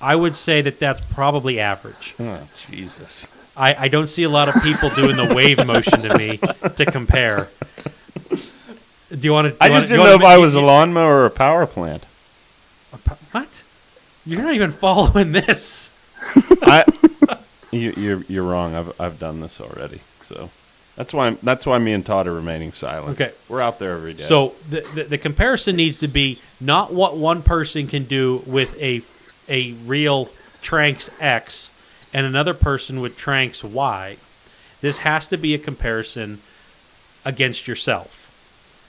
I would say that that's probably average. Oh, Jesus. I, I don't see a lot of people doing the wave motion to me to compare. Do you want to? I just didn't know if I was a lawnmower or a power plant. What? You're not even following this. I, you, you're you're wrong. I've I've done this already. So that's why I'm, that's why me and Todd are remaining silent. Okay. we're out there every day. So the, the the comparison needs to be not what one person can do with a a real Tranx X and another person with Tranx Y. This has to be a comparison against yourself.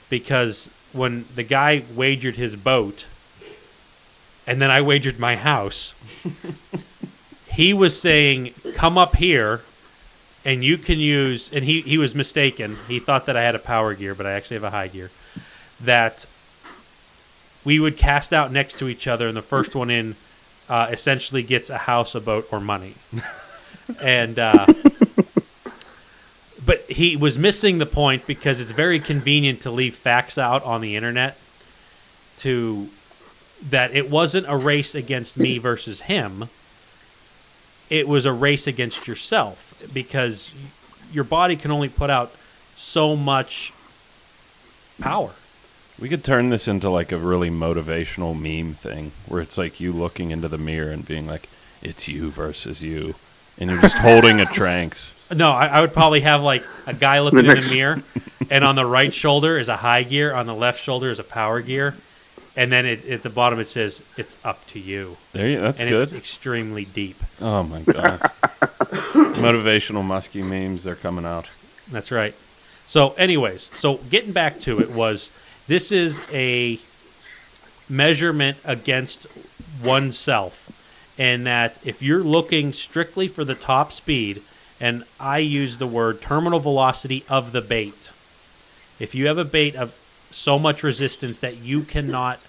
Because when the guy wagered his boat and then I wagered my house, he was saying, Come up here and you can use and he, he was mistaken. He thought that I had a power gear, but I actually have a high gear. That we would cast out next to each other and the first one in uh, essentially gets a house, a boat, or money. and uh, but he was missing the point because it's very convenient to leave facts out on the internet to that it wasn't a race against me versus him it was a race against yourself because your body can only put out so much power we could turn this into like a really motivational meme thing, where it's like you looking into the mirror and being like, "It's you versus you," and you're just holding a Tranx. No, I, I would probably have like a guy looking in the mirror, and on the right shoulder is a high gear, on the left shoulder is a power gear, and then it, at the bottom it says "It's up to you," There, you, that's and good. it's extremely deep. Oh my god. Motivational musky memes, they're coming out. That's right. So, anyways, so getting back to it was this is a measurement against oneself, and that if you're looking strictly for the top speed, and I use the word terminal velocity of the bait, if you have a bait of so much resistance that you cannot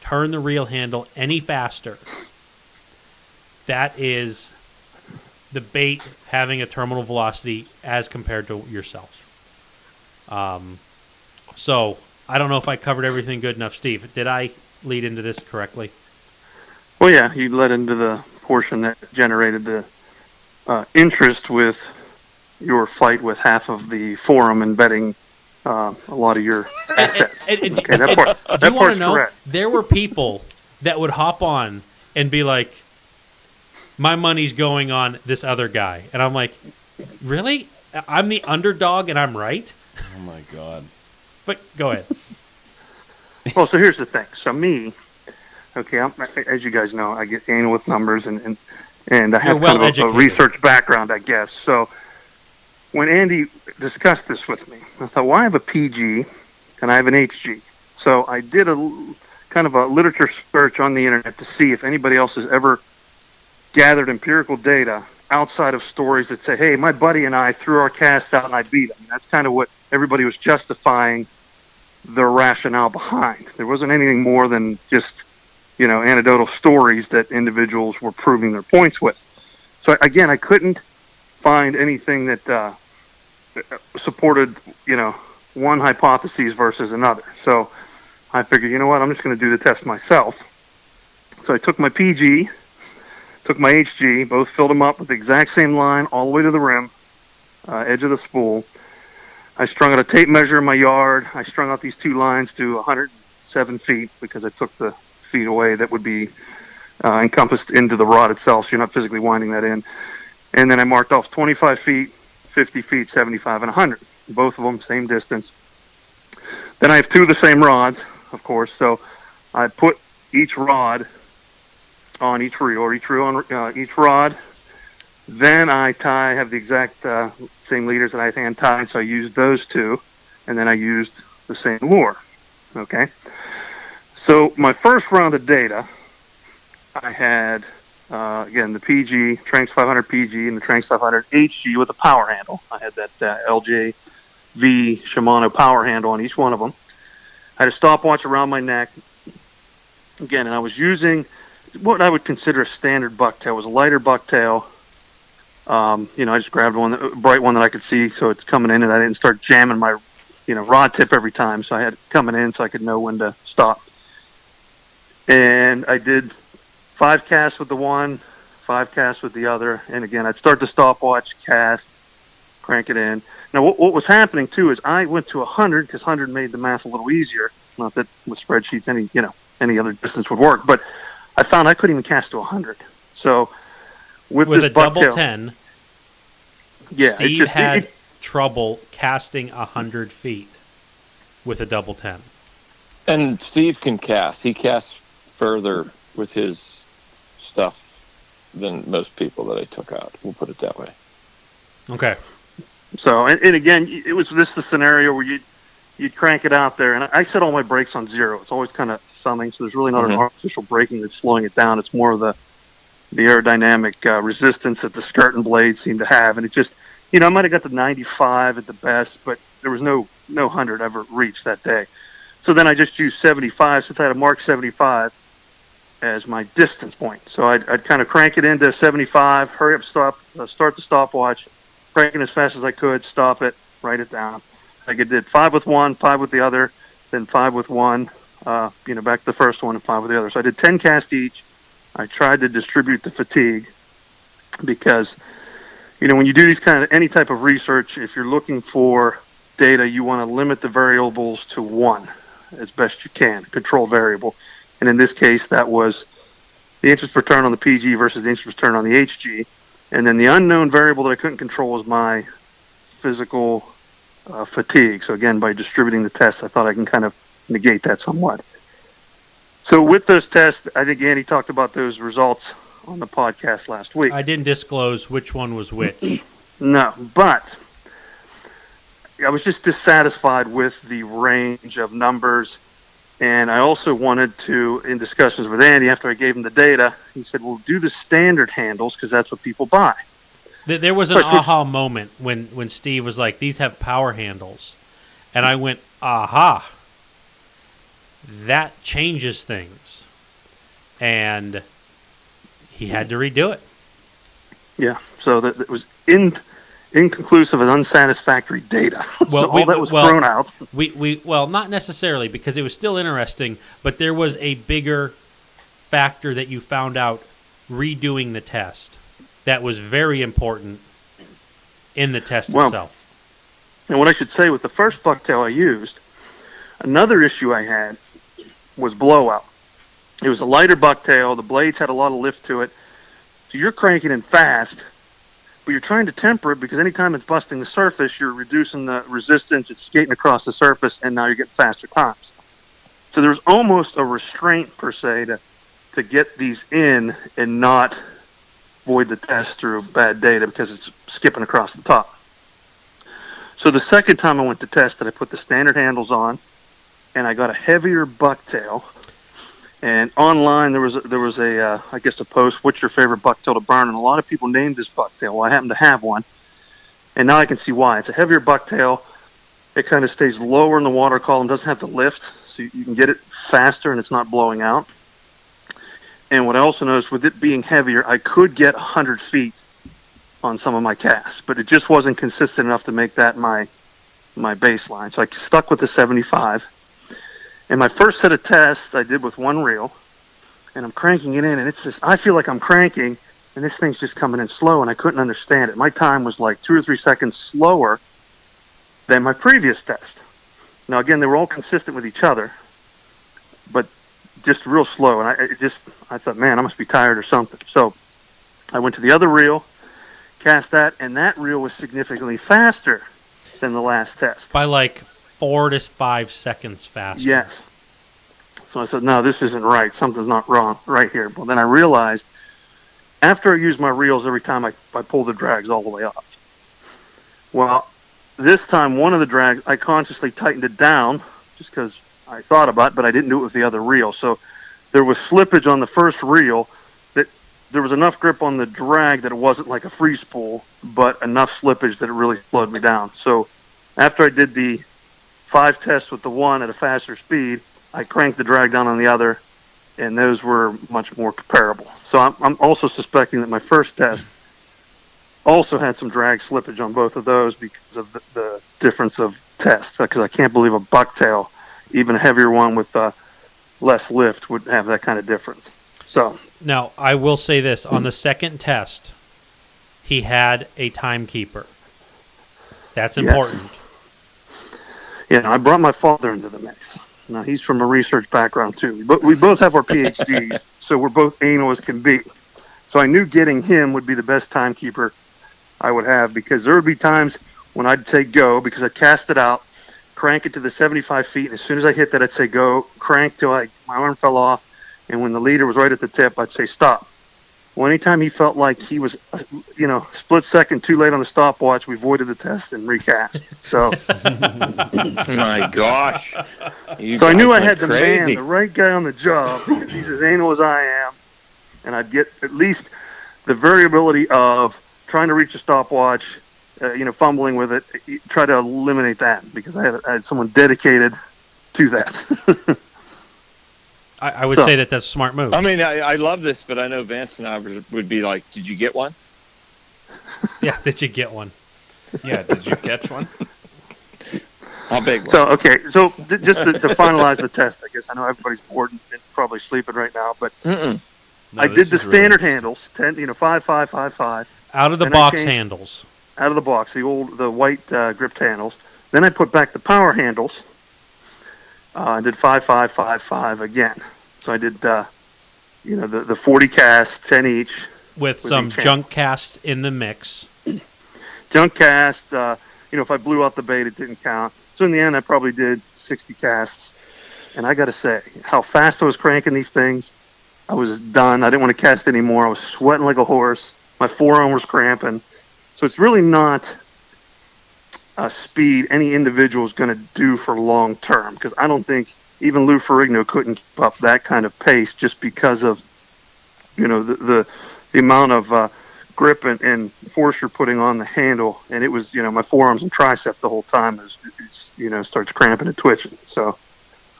turn the reel handle any faster, that is the bait having a terminal velocity as compared to yourself. Um, so I don't know if I covered everything good enough, Steve. Did I lead into this correctly? Well, yeah, you led into the portion that generated the uh, interest with your fight with half of the forum and betting uh, a lot of your assets. And- and- okay, that part, Do that you want to know? correct. There were people that would hop on and be like, "My money's going on this other guy," and I'm like, "Really? I'm the underdog and I'm right?" Oh my god. But go ahead. Well, so here's the thing. So me, okay, I'm, as you guys know, I get anal with numbers and and, and I You're have kind of a, a research background, I guess. So when Andy discussed this with me, I thought, well, I have a PG and I have an HG. So I did a kind of a literature search on the internet to see if anybody else has ever gathered empirical data outside of stories that say, "Hey, my buddy and I threw our cast out and I beat him." That's kind of what everybody was justifying their rationale behind. There wasn't anything more than just, you know, anecdotal stories that individuals were proving their points with. So again, I couldn't find anything that uh, supported, you know, one hypothesis versus another. So I figured, you know what, I'm just going to do the test myself. So I took my PG, took my HG, both filled them up with the exact same line all the way to the rim, uh, edge of the spool. I strung out a tape measure in my yard. I strung out these two lines to 107 feet because I took the feet away that would be uh, encompassed into the rod itself, so you're not physically winding that in. And then I marked off 25 feet, 50 feet, 75, and 100. Both of them same distance. Then I have two of the same rods, of course. So I put each rod on each reel, or each reel on uh, each rod. Then I tie, have the exact uh, same leaders that I hand tied, so I used those two, and then I used the same lure. Okay. So my first round of data, I had uh, again the PG Tranx 500 PG and the Tranx 500 HG with a power handle. I had that uh, LJ V Shimano power handle on each one of them. I had a stopwatch around my neck. Again, and I was using what I would consider a standard bucktail. It was a lighter bucktail. Um, you know, I just grabbed one, a bright one that I could see, so it's coming in, and I didn't start jamming my, you know, rod tip every time. So I had it coming in, so I could know when to stop. And I did five casts with the one, five casts with the other, and again, I'd start the stopwatch, cast, crank it in. Now, what, what was happening too is I went to 100 because 100 made the math a little easier. Not that with spreadsheets any you know any other distance would work, but I found I couldn't even cast to 100. So with, With this a double bucktail- 10, yeah, Steve just- had it- trouble casting 100 feet with a double 10. And Steve can cast. He casts further with his stuff than most people that I took out. We'll put it that way. Okay. So, and, and again, it was this the scenario where you you'd crank it out there, and I set all my brakes on zero. It's always kind of thumbing, so there's really not an Mhm. artificial braking that's slowing it down. It's more of the the aerodynamic uh, resistance that the skirt and blade seem to have, and it just, you know, I might have got to 95 at the best, but there was no no hundred ever reached that day. So then I just used 75 since I had a Mark 75 as my distance point. So I'd, I'd kind of crank it into 75, hurry up, stop, uh, start the stopwatch, cranking as fast as I could, stop it, write it down. Like I did five with one, five with the other, then five with one, uh, you know, back to the first one and five with the other. So I did 10 casts each. I tried to distribute the fatigue because, you know, when you do these kind of any type of research, if you're looking for data, you want to limit the variables to one as best you can, control variable. And in this case, that was the interest per turn on the PG versus the interest per turn on the HG. And then the unknown variable that I couldn't control was my physical uh, fatigue. So again, by distributing the test, I thought I can kind of negate that somewhat. So with those tests, I think Andy talked about those results on the podcast last week. I didn't disclose which one was which. No, but I was just dissatisfied with the range of numbers. And I also wanted to, in discussions with Andy after I gave him the data, he said, well, do the standard handles because that's what people buy. There was an aha moment when, when Steve was like, "These have power handles," and I went, "Aha!" That changes things, and he had to redo it. Yeah. So that, that was in, inconclusive and unsatisfactory data. Well, so we- all that was well- thrown out. We we well, not necessarily because it was still interesting, but there was a bigger factor that you found out redoing the test that was very important in the test Well, itself. And what I should say with the first bucktail I used, another issue I had was blowout. It was a lighter bucktail. The blades had a lot of lift to it. So you're cranking in fast, but you're trying to temper it because anytime it's busting the surface, you're reducing the resistance. It's skating across the surface, and now you're getting faster times. So there's almost a restraint per se to to get these in and not void the test through bad data because it's skipping across the top. So the second time I went to test it, I put the standard handles on, and I got a heavier bucktail And online there was a, there was a uh, I guess a post. What's your favorite bucktail to burn? And a lot of people named this bucktail. Well, I happen to have one, and now I can see why. It's a heavier bucktail. It kind of stays lower in the water column. Doesn't have to lift, so you, you can get it faster, and it's not blowing out. And what I also noticed with it being heavier, I could get 100 feet on some of my casts, but it just wasn't consistent enough to make that my my baseline. So I stuck with the 75. And my first set of tests I did with one reel, and I'm cranking it in, and it's just I feel like I'm cranking, and this thing's just coming in slow, and I couldn't understand it. My time was like two or three seconds slower than my previous test. Now again, they were all consistent with each other, but just real slow, and I it just I thought, man, I must be tired or something. So I went to the other reel, cast that, and that reel was significantly faster than the last test. By like four to five seconds faster. Yes. So I said, no, this isn't right. Something's not wrong right here. But then I realized after I use my reels every time I, I pull the drags all the way up. Well, this time one of the drags, I consciously tightened it down just because I thought about it, but I didn't do it with the other reel. So there was slippage on the first reel that there was enough grip on the drag that it wasn't like a free spool, but enough slippage that it really slowed me down. So after I did the five tests with the one at a faster speed, I cranked the drag down on the other, and those were much more comparable. So I'm, I'm also suspecting that my first test also had some drag slippage on both of those because of the, the difference of tests. Because I can't believe a bucktail, even a heavier one with uh, less lift, would have that kind of difference. So Now, I will say this on the second test, he had a timekeeper. That's Yes. You know, I brought my father into the mix. Now he's from a research background too, but we both have our PhDs, so we're both anal as can be. So I knew getting him would be the best timekeeper I would have because there would be times when I'd say go because I cast it out, crank it to the 75 feet, and as soon as I hit that, I'd say go, crank till I my arm fell off, and when the leader was right at the tip, I'd say stop. Well, anytime he felt like he was, you know, split second too late on the stopwatch, we voided the test and recast. So. My gosh. You So I knew I had the man, the right guy on the job because he's as anal as I am, and I'd get at least the variability of trying to reach a stopwatch, uh, you know, fumbling with it. Try to eliminate that because I had, I had someone dedicated to that. I, I would So- say that that's a smart move. I mean, I, I love this, but I know Vance and I would, would be like, "Did you get one?" yeah, did you get one? Yeah, did you catch one? How big one? so okay, so j- just to, to finalize the test, I guess I know everybody's bored and, and probably sleeping right now, but No, I did the is really standard handles, ten, you know, five, five, five, five. Out of the box changed- handles. out of the box, the old, the white uh, gripped handles. Then I put back the power handles. Uh, I did five, five, five, five again. So I did, uh, you know, the the forty cast, ten each, with With some junk cast in the mix. junk cast. Uh, you know, if I blew out the bait, it didn't count. So in the end, I probably did sixty casts. And I got to say, how fast I was cranking these things, I was done. I didn't want to cast anymore. I was sweating like a horse. My forearm was cramping. So it's really not a speed any individual is going to do for long term because I don't think even Lou Ferrigno couldn't keep up that kind of pace just because of you know the the, the amount of uh, grip and, and force you're putting on the handle. And it was you know my forearms and tricep the whole time is, is you know starts cramping and twitching. So.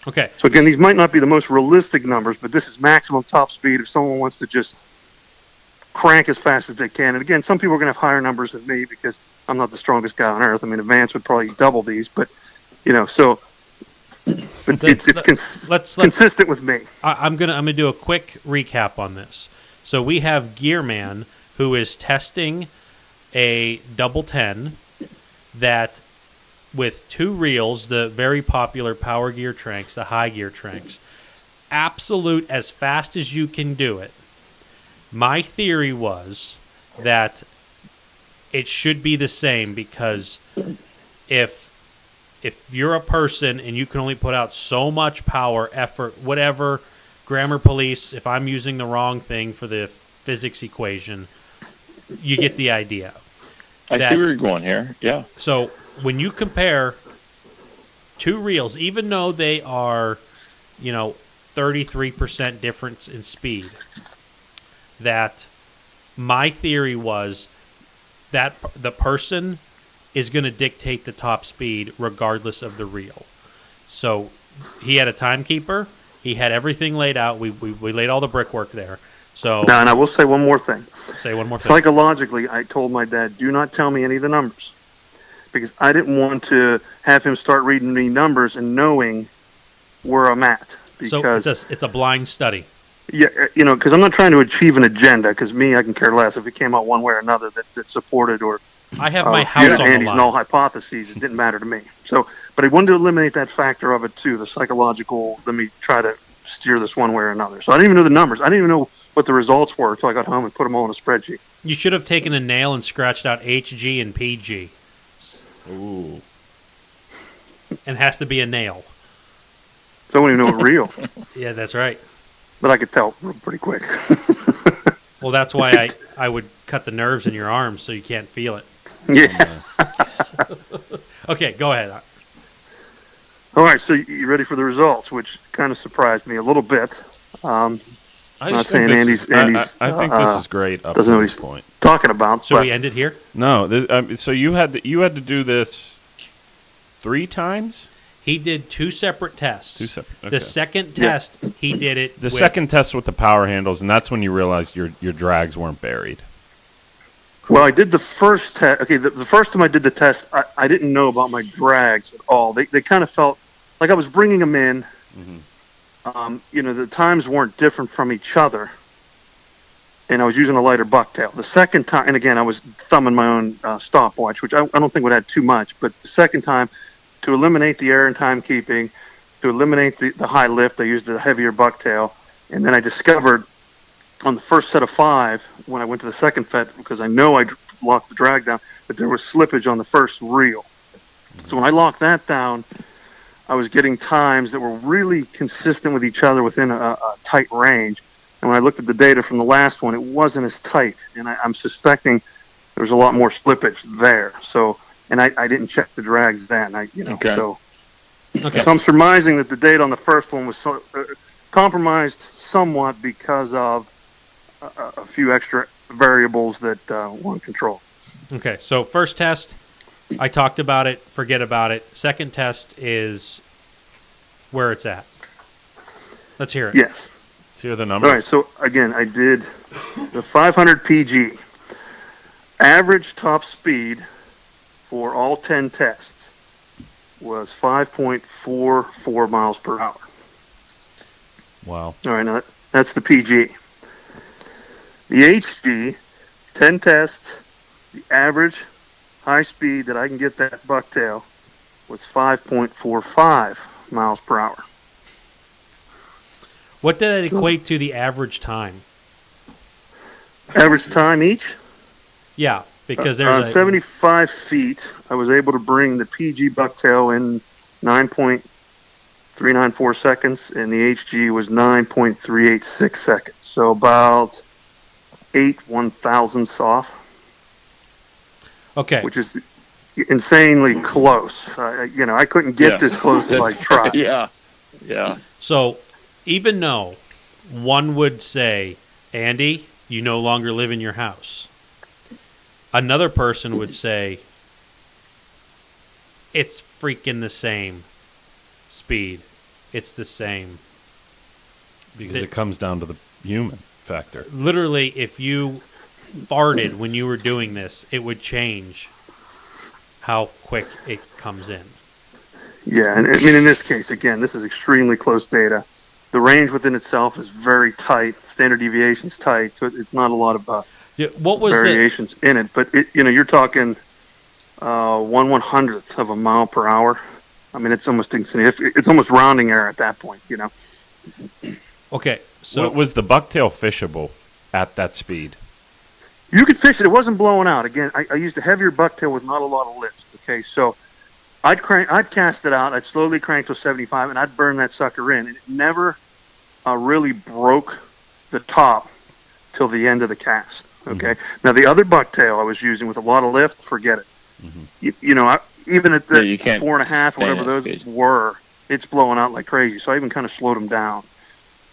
Okay. So again, these might not be the most realistic numbers, but this is maximum top speed if someone wants to just crank as fast as they can. And again, some people are going to have higher numbers than me because I'm not the strongest guy on earth. I mean, Vance would probably double these, but you know, so but it's it's cons- let's- let's- consistent with me. I, I'm gonna I'm gonna do a quick recap on this. So we have Gearman who is testing a double ten that with two reels, the very popular power gear Tranx, the high gear Tranx, absolute as fast as you can do it. My theory was that it should be the same because if if you're a person and you can only put out so much power, effort, whatever, grammar police, if I'm using the wrong thing for the physics equation, you get the idea. I that- see where you're going here. Yeah. So when you compare two reels, even though they are, you know, 33% difference in speed, that my theory was that the person is going to dictate the top speed regardless of the reel. So he had a timekeeper. He had everything laid out. We, we, we laid all the brickwork there. So Now, and I will say one more thing. say one more thing. Psychologically, I told my dad, do not tell me any of the numbers. Because I didn't want to have him start reading me numbers and knowing where I'm at. So Because, it's a, it's a blind study. Yeah, uh, you know, because I'm not trying to achieve an agenda. Because me, I can care less if it came out one way or another that, that supported or I have uh, my house on the Andy's line. null hypotheses. It didn't matter to me. So, but I wanted to eliminate that factor of it too, the psychological. Let me try to steer this one way or another. So I didn't even know the numbers. I didn't even know what the results were until I got home and put them all in a spreadsheet. You should have taken a nail and scratched out HG and PG. Ooh. And has to be a nail. So I wouldn't even know it real, Yeah, that's right. But I could tell pretty quick. Well, that's why I, I would cut the nerves in your arms so you can't feel it. yeah. Okay, go ahead. All right. So you ready for the results, which kind of surprised me a little bit. Um, I Not think saying this Andy's- is, Andy's, I, I think uh, this is great up doesn't know this he's- point. talking about. So but we end it here? No, this, um, so you had to, you had to do this three times. He did two separate tests. Two separate. Okay. The second Yeah. test, he did it. the with- second test with the power handles, and that's when you realized your your drags weren't buried. Well, I did the first test. Okay, the, the first time I did the test, I, I didn't know about my drags at all. They, they kind of felt like I was bringing them in. Mhm. Um, you know, the times weren't different from each other. And I was using a lighter bucktail. The second time, and again, I was thumbing my own uh, stopwatch, which I, I don't think would add too much. But the second time, to eliminate the error in timekeeping, to eliminate the, the high lift, I used a heavier bucktail. And then I discovered on the first set of five, when I went to the second fet, because I know I locked the drag down, that there was slippage on the first reel. So when I locked that down, I was getting times that were really consistent with each other within a, a tight range. And when I looked at the data from the last one, it wasn't as tight. And I, I'm suspecting there was a lot more slippage there. So, and I, I didn't check the drags then. I, you know, Okay. so Okay. so I'm surmising that the date on the first one was so, uh, compromised somewhat because of a, a- a few extra variables that uh, weren't controlled. Okay, so first test, I talked about it. Forget about it. Second test is where it's at. Let's hear it. Yes. Let's hear the All numbers. right. So again, I did the 500 PG. Average top speed for all 10 tests was 5.44 miles per hour. Wow. All right, now that's the PG. The HG, 10 tests, the average high speed that I can get that bucktail was 5.45 miles per hour. What did that equate to the average time? Average time each? Yeah, because uh, on there's a 75 feet, I was able to bring the PG bucktail in 9.394 seconds, and the HG was 9.386 seconds. So about eight one thousandths off. Okay. which is insanely close. I, I- you know, I couldn't get Yeah. this close if I tried. yeah, yeah. So even though one would say, Andy, you no longer live in your house, another person would say, it's freaking the same speed. It's the same. Because Th- it comes down to the human factor. Literally, if you farted when you were doing this, it would change how quick it comes in. Yeah, and I mean, in this case, again, this is extremely close data. The range within itself is very tight. Standard deviation's tight, so it's not a lot of uh, Yeah, What was the variations in it. But it, you know, you're talking uh, one one hundredth of a mile per hour. I mean, it's almost insignificant. It's almost rounding error at that point. You know. okay? So what was the bucktail fishable at that speed? You could fish it. It wasn't blowing out. Again, I, I used a heavier bucktail with not a lot of lift. Okay, so I'd crank, I'd cast it out. I'd slowly crank to 75, and I'd burn that sucker in. And it never uh, really broke the top till the end of the cast. Okay. Now the other bucktail I was using with a lot of lift, forget it. Mhm. You, you know, I, even at the can't four and a half whatever those speed. were, it's blowing out like crazy. So I even kind of slowed them down.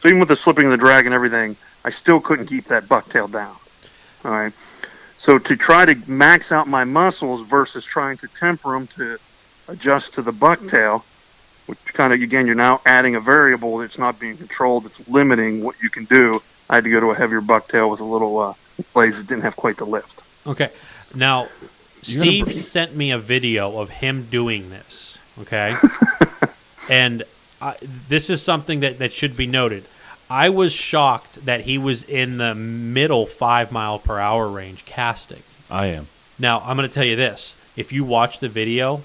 So even with the slipping of the drag and everything, I still couldn't keep that bucktail down. All right. So to try to max out my muscles versus trying to temper them to adjust to the bucktail, which kind of again you're now adding a variable that's not being controlled, that's limiting what you can do. I had to go to a heavier bucktail with a little uh, blades that didn't have quite the lift. Okay. Now, You gotta Steve br- sent me a video of him doing this. Okay. and I, this is something that, that should be noted. I was shocked that he was in the middle five mile per hour range casting. I am. Now, I'm going to tell you this. If you watch the video,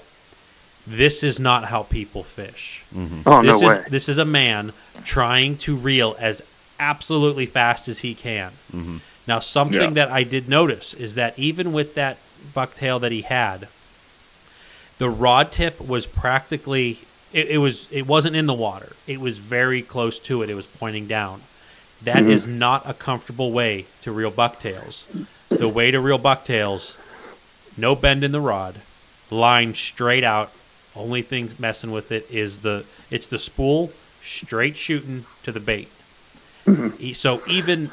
this is not how people fish. Mm-hmm. Oh this no is way! this is a man trying to reel as absolutely fast as he can. Mm-hmm. Now, something Yeah. that I did notice is that even with that bucktail that he had, the rod tip was practically it, it was it wasn't in the water. It was very close to it. It was pointing down. That mm-hmm. is not a comfortable way to reel bucktails. The way to reel bucktails, no bend in the rod, line straight out. Only thing messing with it is the it's the spool straight shooting to the bait. Mm-hmm. E- So even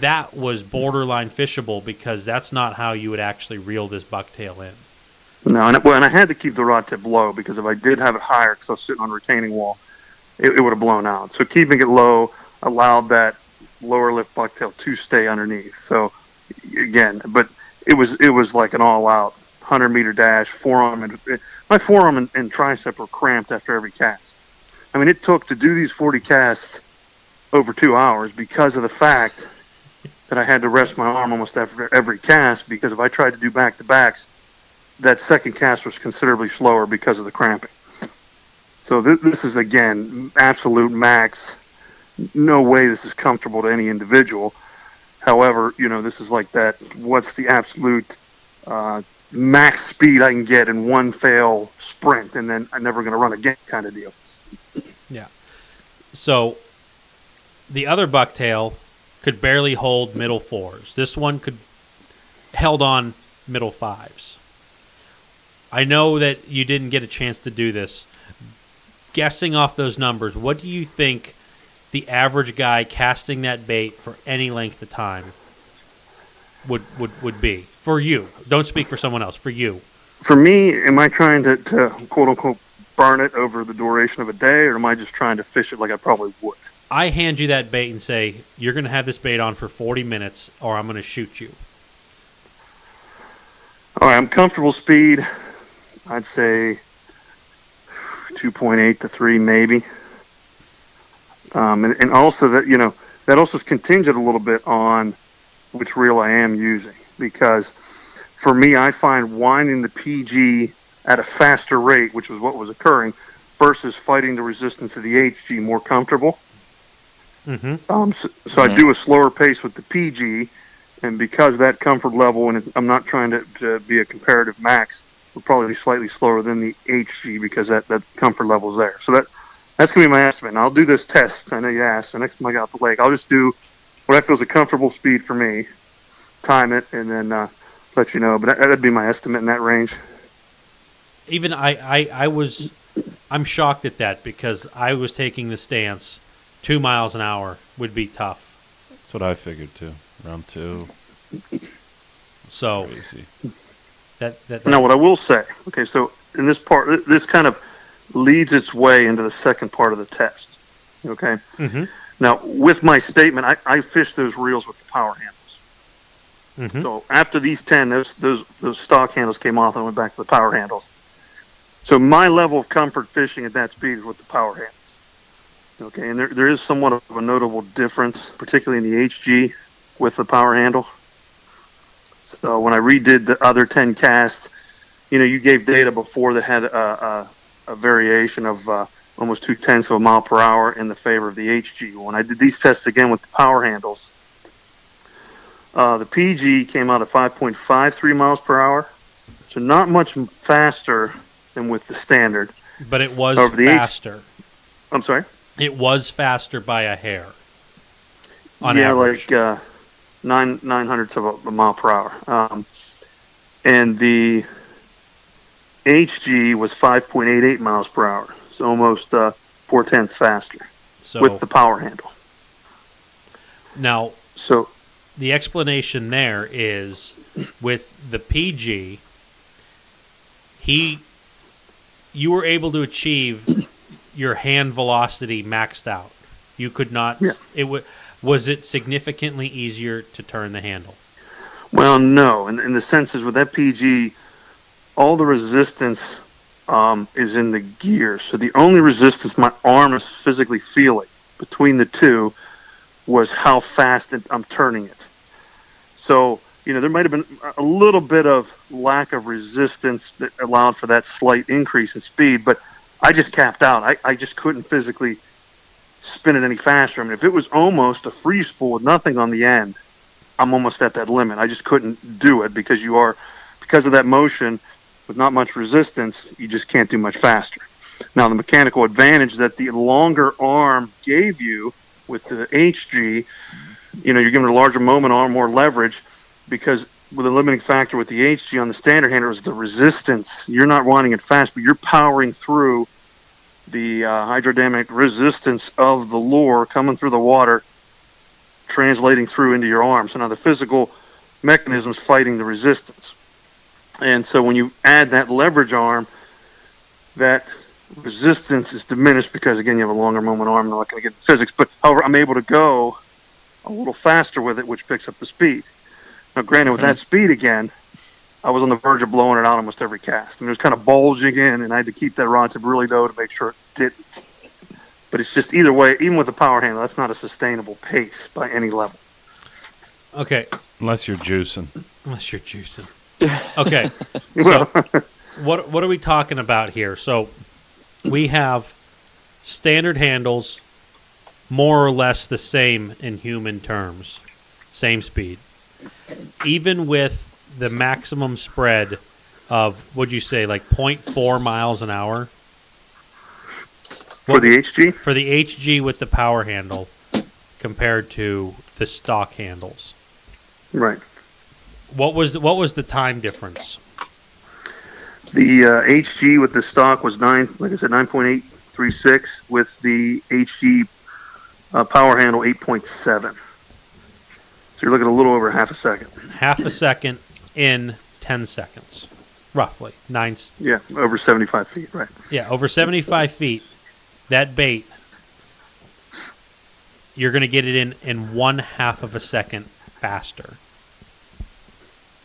that was borderline fishable because that's not how you would actually reel this bucktail in. No, and, well, and I had to keep the rod tip low because if I did have it higher, because I was sitting on retaining wall, it, it would have blown out. So keeping it low allowed that lower lift bucktail to stay underneath. So again, but it was it was like an all out hundred meter dash forearm and eh, my forearm and, and tricep were cramped after every cast. I mean, it took to do these forty casts over two hours because of the fact that I had to rest my arm almost after every cast because if I tried to do back to backs, that second cast was considerably slower because of the cramping. So th- this is again absolute max. No way this is comfortable to any individual. However, you know this is like that. What's the absolute uh, max speed I can get in one fail sprint, and then I'm never going to run again, kind of deal. Yeah. So the other bucktail could barely hold middle fours. This one could held on middle fives. I know that you didn't get a chance to do this. Guessing off those numbers, what do you think the average guy casting that bait for any length of time would would, would be for you? Don't speak for someone else. For you, For me, am I trying to, to quote unquote burn it over the duration of a day, or am I just trying to fish it like I probably would? I hand you that bait and say you're going to have this bait on for 40 minutes, or I'm going to shoot you. All right, I'm comfortable speed. I'd say 2.8 to 3, maybe. Um, and, and also that you know that also is contingent a little bit on which reel I am using because for me I find winding the PG at a faster rate, which was what was occurring, versus fighting the resistance of the HG more comfortable. Mm-hmm. Um, so, so I do a slower pace with the PG, and because that comfort level, and I'm not trying to, to be a comparative max, will probably be slightly slower than the HG because that, that comfort level is there. So that that's gonna be my estimate. And I'll do this test. I know you asked. The next time I get out the lake, I'll just do what I feel is a comfortable speed for me, time it, and then uh, let you know. But that, that'd be my estimate in that range. Even I, I, I was, I'm shocked at that because I was taking the stance, two miles an hour would be tough. That's what I figured too. Round two, So crazy. that that, Now, what I will say, okay, so in this part, this kind of leads its way into the second part of the test. Okay. Mhm. Now, with my statement, I, I fish those reels with the power handles. Mhm. So after these ten, those those those stock handles came off, and I went back to the power handles. So my level of comfort fishing at that speed is with the power handles. Okay, and there there is somewhat of a notable difference, particularly in the HG, with the power handle. So when I redid the other ten casts, you know, you gave data before that had a, a, a variation of uh, almost two tenths of a mile per hour in the favor of the HG. When I did these tests again with the power handles, uh, the PG came out at 5.53 miles per hour, so not much faster than with the standard. but it was Over the H- faster. I'm sorry. It was faster by a hair. On yeah, average. like uh, nine nine hundredths of a, a mile per hour. Um, and the HG was 5.88 miles per hour, so almost uh, four tenths faster so with the power handle. Now, So the explanation there is with the PG, he, you were able to achieve your hand velocity maxed out. You could not. Yeah. It was. Was it significantly easier to turn the handle? Well, no. In, in the sense is with that PG, all the resistance um, is in the gear. So the only resistance my arm is physically feeling between the two was how fast it, I'm turning it. So, you know, there might have been a little bit of lack of resistance that allowed for that slight increase in speed, but I just capped out. I, I just couldn't physically spin it any faster. I mean, if it was almost a free spool with nothing on the end, I'm almost at that limit. I just couldn't do it because you are, because of that motion with not much resistance, you just can't do much faster. Now, the mechanical advantage that the longer arm gave you with the HG, you know, you're given a larger moment arm, more leverage, because with a limiting factor with the HG on the standard hander is the resistance. You're not running it fast, but you're powering through the uh, hydrodynamic resistance of the lure coming through the water translating through into your arm. So now the physical mechanism's fighting the resistance. And so when you add that leverage arm, that resistance is diminished because again you have a longer moment arm. I'm not going to get physics, but however I'm able to go a little faster with it, which picks up the speed. Now, granted, with that speed again, I was on the verge of blowing it out almost every cast. I mean, it was kind of bulging in, and I had to keep that rod tip really low to make sure it didn't. But it's just either way, even with the power handle, that's not a sustainable pace by any level. Okay, Unless you're juicing. unless you're juicing. Okay, Well, what what are we talking about here? So we have standard handles, more or less the same in human terms, same speed. Even with the maximum spread of what would you say like 0.4 miles an hour for the HG, for the HG with the power handle compared to the stock handles. right. What was what was the time difference? The uh, HG with the stock was nine, like I said, nine point eight three six. With the HG uh, power handle, eight point seven. So you're looking a little over half a second. Half a second in 10 seconds, roughly. Nine, Yeah, over seventy five feet. Right. yeah, over 75 feet. That bait, you're going to get it in in one half of a second faster.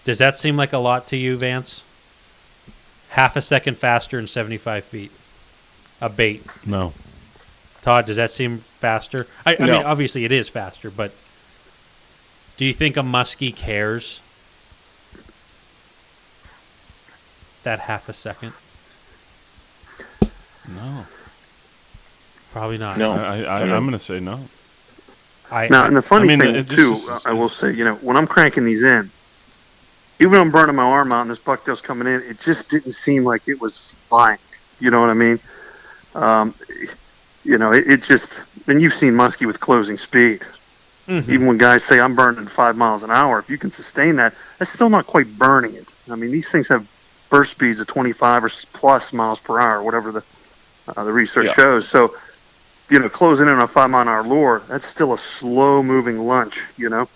Does that seem like a lot to you, Vance? Half a second faster in 75 feet. A bait. No. Todd, does that seem faster? I, I No. mean, obviously it is faster, but do you think a muskie cares that half a second? No. Probably not. No. I, I, I'm going to say no. I, Now, and the funny I mean, thing it just too, is- I will say, you know, when I'm cranking these in, even though I'm burning my arm out and this bucktail's coming in, it just didn't seem like it was flying. You know what I mean? Um, you know, it, it just. And you've seen muskie with closing speed. Mhm. Even when guys say I'm burning five miles an hour, if you can sustain that, that's still not quite burning it. I mean, these things have burst speeds of 25 or plus miles per hour, whatever the uh, the research Yeah. shows. So, you know, closing in on a five mile an hour lure, that's still a slow moving lunch. You know,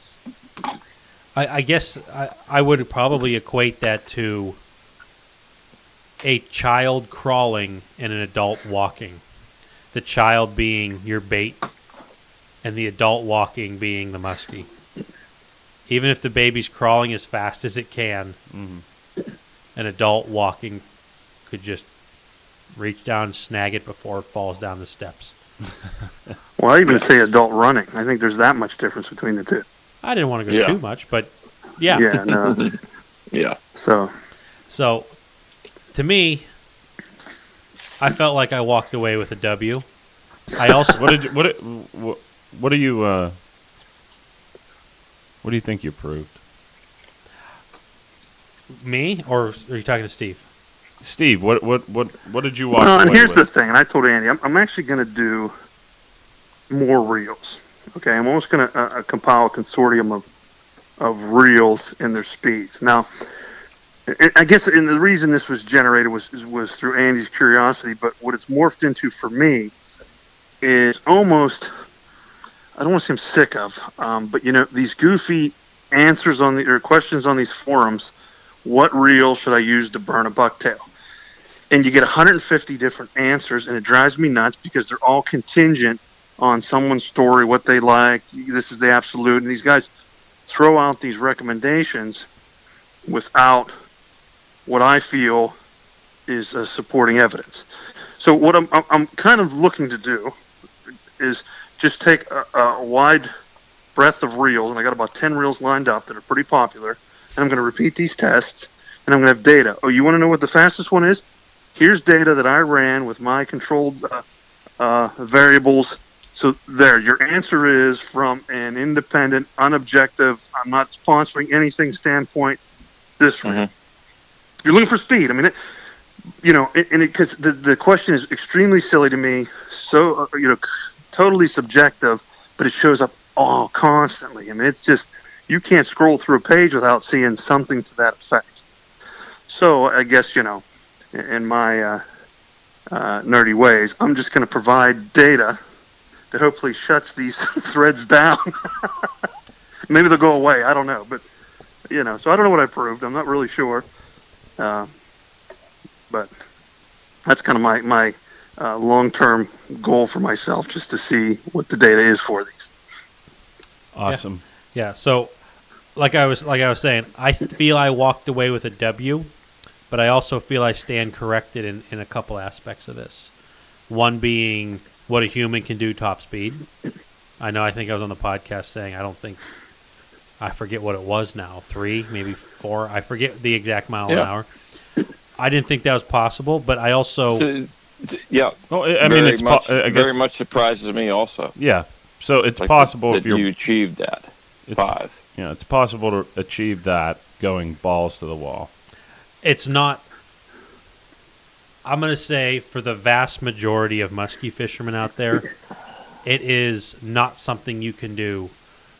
I, I guess I, I would probably equate that to a child crawling and an adult walking. The child being your bait, and the adult walking being the muskie. Even if the baby's crawling as fast as it can, Mhm. an adult walking could just reach down and snag it before it falls down the steps. well, I even say adult running. I think there's that much difference between the two. I didn't want to go Yeah. too much, but yeah. Yeah. No. Yeah. so So, to me, I felt like I walked away with a W. I also What did you, what, did- what, what do you, uh, what do you think you proved? me or are you talking to Steve? Steve, what, what, what, what did you walk Well, and here's with? the thing, and I told Andy, I'm, I'm actually going to do more reels. Okay, I'm almost going to uh, uh, compile a consortium of of reels and their speeds. Now, I- I guess, and the reason this was generated was was through Andy's curiosity, but what it's morphed into for me is almost I don't want to seem sick of, um, but you know these goofy answers on the or questions on these forums. What reel should I use to burn a bucktail? And you get 150 different answers, and it drives me nuts because they're all contingent on someone's story, what they like. This is the absolute, and these guys throw out these recommendations without what I feel is uh, supporting evidence. So what I'm, I'm I'm kind of looking to do is just take a, a wide breadth of reels, and I got about 10 reels lined up that are pretty popular, and I'm going to repeat these tests, and I'm going to have data. Oh, you want to know what the fastest one is? Here's data that I ran with my controlled uh, uh, variables. So there, your answer is from an independent, unobjective, I'm not sponsoring anything standpoint. This reel. Mhm. You're looking for speed. I mean, it, you know, and because the the question is extremely silly to me. So uh, you know, totally subjective, but it shows up all constantly. I mean, it's just you can't scroll through a page without seeing something to that effect. So I guess you know, in- my uh, uh, nerdy ways, I'm just going to provide data that hopefully shuts these threads down. Maybe they'll go away. I don't know, but you know, so I don't know what I proved. I'm not really sure, uh, but that's kind of my my uh, long-term goal for myself, just to see what the data is for these. Awesome. Yeah. So, like I was like I was saying, I feel I walked away with a W, but I also feel I stand corrected in, in a couple aspects of this. One being what a human can do top speed. I know. I think I was on the podcast saying I don't think. I forget what it was now. Three, maybe four. I forget the exact mile an hour. I didn't think that was possible, but I also So, th- yeah, Well, I I mean, very it's po- much, I guess, very much surprises me also. yeah. So it's Like possible that, if that you're, you achieved that it's, five. yeah, it's possible to achieve that going balls to the wall. it's not I'm going to say for the vast majority of muskie fishermen out there, it is not something you can do